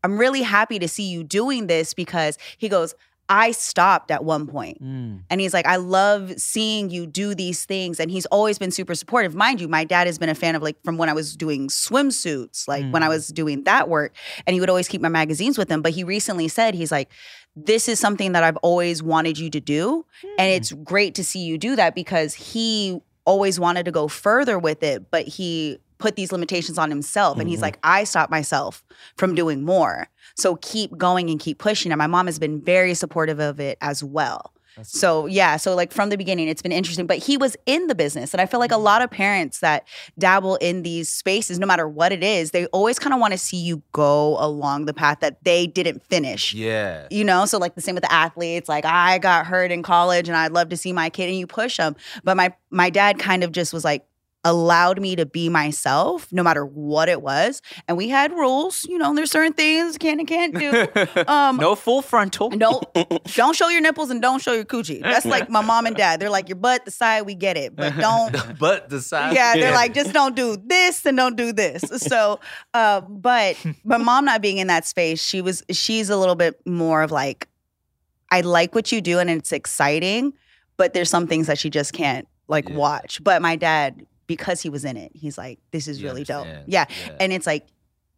I'm really happy to see you doing this because he goes, I stopped at one point. Mm. And he's like, I love seeing you do these things. And he's always been super supportive. Mind you, my dad has been a fan of like from when I was doing swimsuits, like when I Mm. was doing that work. And he would always keep my magazines with him. But he recently said, he's like, this is something that I've always wanted you to do. And Mm. it's great to see you do that because he always wanted to go further with it, but he put these limitations on himself. And he's Mm-hmm. like, I stopped myself from doing more. So keep going and keep pushing. And my mom has been very supportive of it as well. So yeah, so like from the beginning, it's been interesting. But he was in the business, and I feel like a mm-hmm. lot of parents that dabble in these spaces, no matter what it is, they always kind of want to see you go along the path that they didn't finish. Yeah. You know, so like the same with the athletes. Like I got hurt in college, and I'd love to see my kid, and you push them. But my my dad kind of just was like allowed me to be myself, no matter what it was. And we had rules. You know, there's certain things can and can't do. Um, No full frontal. no, don't show your nipples and don't show your coochie. That's like my mom and dad. They're like your butt, the side, we get it, but don't. but the side Yeah, they're like just don't do this and don't do this. So, uh, but my mom not being in that space, she was she's a little bit more of like, I like what you do and it's exciting, but there's some things that she just can't like Yeah. watch. But my dad, because he was in it, he's like, this is You really dope. Yeah, Yeah. and it's like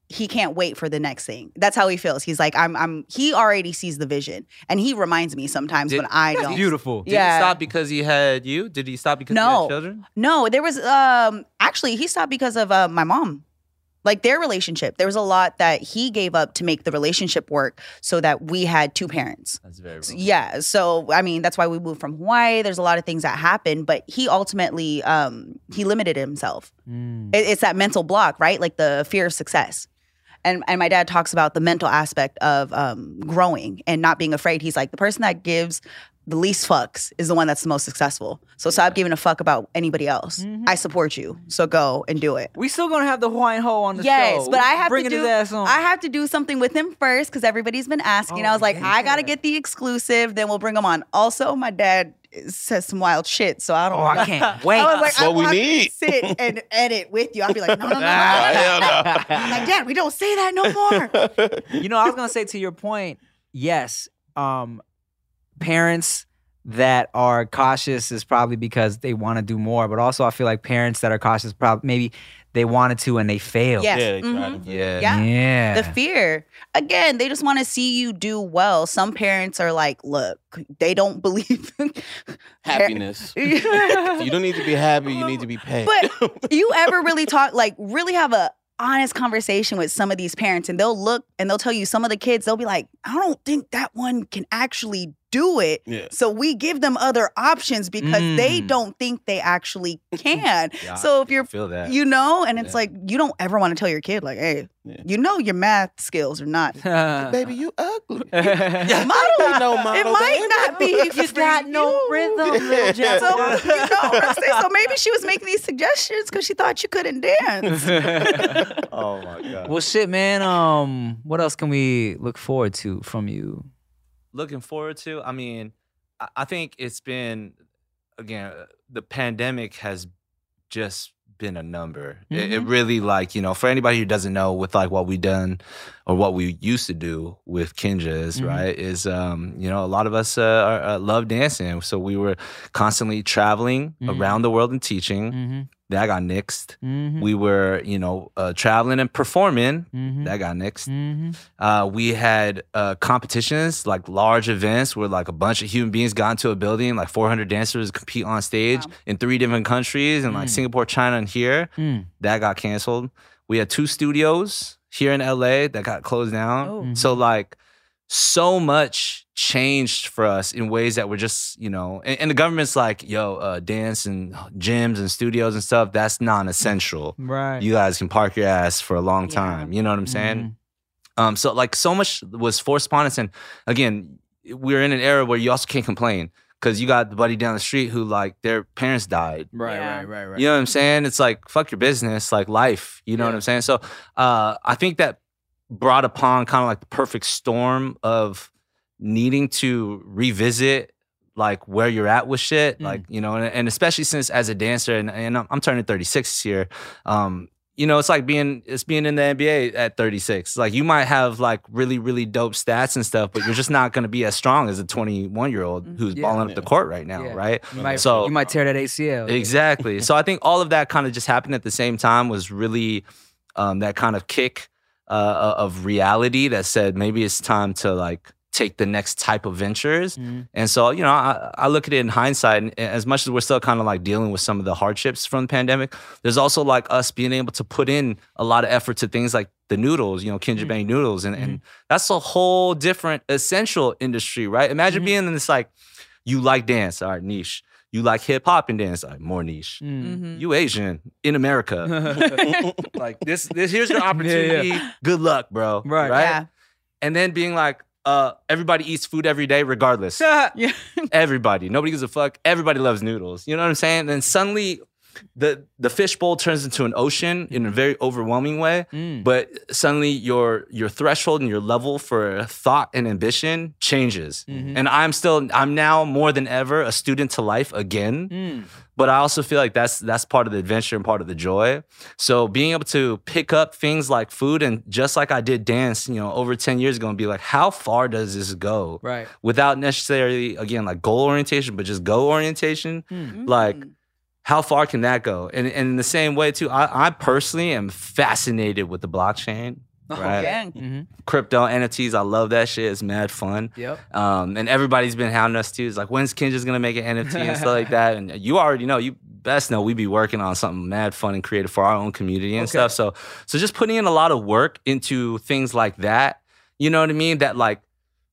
he can't wait for the next thing. That's how he feels. He's like, I'm, I'm. He already sees the vision, and he reminds me sometimes Did- when I don't. beautiful. Did Yeah. he stop because he had you? Did he stop because he No. had children? No, there was um actually he stopped because of uh, my mom. Like their relationship. There was a lot that he gave up to make the relationship work so that we had two parents. That's very Yeah. So I mean, that's why we moved from Hawaii. There's a lot of things that happened, but he ultimately um he limited himself. Mm. It- it's that mental block, right? Like the fear of success. And and my dad talks about the mental aspect of um growing and not being afraid. He's like the person that gives the least fucks is the one that's the most successful. So stop giving a fuck about anybody else. Mhm. I support you. So go and do it. We still gonna have the Hawaiian Ho on the Yes, show. Yes, but I have to do- his ass on. I have to do something with him first because everybody's been asking. Oh, I was like, I gotta get the exclusive. Then we'll bring him on. Also, my dad says some wild shit, so I don't. oh, I can't wait. I was like, That's I what we want need. to sit and edit with you. I'll be like, no, no, no, no. no. Hell no. I'm like, Dad, we don't say that no more. you know, I was gonna say to your point, yes, um, parents that are cautious is probably because they want to do more, but also I feel like parents that are cautious probably maybe they wanted to and they failed. Yes. Yeah, they tried mhm. Yeah. Yeah. Yeah. The fear. Again, they just want to see you do well. Some parents are like, look, they don't believe. Happiness. you don't need to be happy. You need to be paid. But you ever really talk like really have a honest conversation with some of these parents and they'll look and they'll tell you some of the kids they'll be like i don't think that one can actually do it yeah. so we give them other options because they Mm. don't think they actually can Yeah, so if you're feel that. you know and it's Yeah. like you don't ever want to tell your kid like hey Yeah. you know your math skills are not Baby, you ugly. yeah. modeling no it model, might baby. not be You for got no rhythm, little Jeff. so you know so maybe she was making these suggestions because she thought you couldn't dance oh my god. Well, shit, man. Um, what else can we look forward to from you? Looking forward to i mean I- think it's been again uh, the pandemic has just been a number it, it really like you know for anybody who doesn't know with like what we done or what we used to do with kinja is Mhm. right is um you know a lot of us uh, are, uh, love dancing so we were constantly traveling Mhm. around the world and teaching Mm-hmm. That got nixed Mm-hmm. we were you know uh, traveling and performing mm-hmm. that got nixed mm-hmm. uh, we had uh, competitions, like large events where like a bunch of human beings got into a building, like 400 dancers compete on stage Wow. in three different countries, and like Mm. Singapore, China, and here. Mm. That got canceled. We had two studios here in LA that got closed down. Oh. So like so much changed for us in ways that were just you know and, and the government's like yo uh, dance and gyms and studios and stuff that's non-essential Right. you guys can park your ass for a long Yeah. time you know what i'm saying Mhm. um, so like so much was forced upon us, and again, we're in an era where you also can't complain because you got the buddy down the street who like their parents died. Right, Yeah. right, right, right. You know what I'm saying? It's like fuck your business, like life. You know what I'm saying? So uh, I think that brought upon kind of like the perfect storm of needing to revisit like where you're at with shit, Mm. like you know, and, and especially since as a dancer, and, and I'm, I'm turning 36 this year. Um, you know, it's like being it's being in the NBA at 36. Like you might have like really really dope stats and stuff, but you're just not going to be as strong as a 21 year old who's Yeah. balling up the court right now, Yeah. right? You might, So- you might tear that ACL. Exactly. so I think all of that kind of just happened at the same time was really um, that kind of kick uh, of reality that said maybe it's time to like take the next type of ventures. Mhm. And so, you know, I, I look at it in hindsight, and as much as we're still kind of like dealing with some of the hardships from the pandemic, there's also like us being able to put in a lot of effort to things like the noodles, you know, Kinja Bang noodles. And, and that's a whole different essential industry, right? Imagine Mhm. being in this like, you like dance, all right, niche. You like hip hop and dance, all right, more niche. Mm. Mhm. You Asian in America. like this, this here's your opportunity. Good luck, bro. Right. Right. Yeah. And then being like, uh, everybody eats food every day, regardless. Yeah. everybody. Nobody gives a fuck. Everybody loves noodles. You know what I'm saying? And Then suddenly the the fishbowl turns into an ocean in a very overwhelming way. Mm. But suddenly your your threshold and your level for thought and ambition changes. Mhm. And I'm still I'm now more than ever a student to life again. Mm. But I also feel like that's that's part of the adventure and part of the joy. So being able to pick up things like food and just like I did dance, you know, over 10 years ago and be like, how far does this go? Right. Without necessarily, again, like goal orientation, but just go orientation. Mm. Like. How far can that go? And, and in the same way, too, I, I personally am fascinated with the blockchain. Right. Yeah. hmm Crypto NFTs, I love that shit. It's mad fun. Yep. Um, and everybody's been hounding us too. It's like, when's Kinjaz gonna make an NFT and stuff like that? And you already know, you best know we be working on something mad fun and creative for our own community and Okay. stuff. So, so just putting in a lot of work into things like that. You know what I mean? That like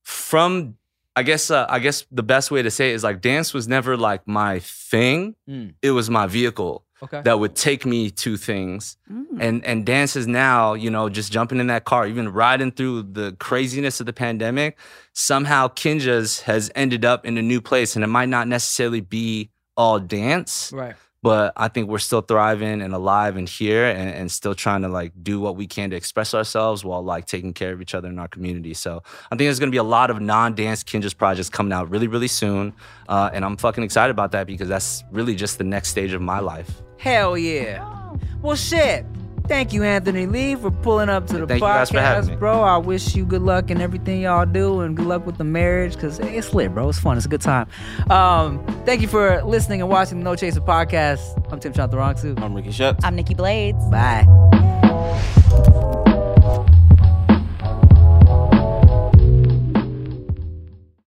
from, I guess, uh, I guess the best way to say it is like dance was never like my thing. Mm. It was my vehicle Okay. that would take me to things Mm. and and dance is now you know just jumping in that car even riding through the craziness of the pandemic somehow Kinjaz has ended up in a new place and it might not necessarily be all dance right. But i think we're still thriving and alive and here and, and still trying to like do what we can to express ourselves while like taking care of each other in our community so i think there's to be a lot of non-dance Kinjaz projects coming out really really soon uh, and i'm fucking excited about that because that's really just the next stage of my life Hell yeah. Well, shit. Thank you, Anthony Lee, for pulling up to the Thank you guys for having podcast, me. bro. I wish you good luck in everything y'all do, and good luck with the marriage, cause it's lit, bro. It's fun. It's a good time. Um, thank you for listening and watching the No Chaser podcast. I'm Tim Shot the Wrong too. I'm Ricky Shutt. I'm Nikki Blades. Bye.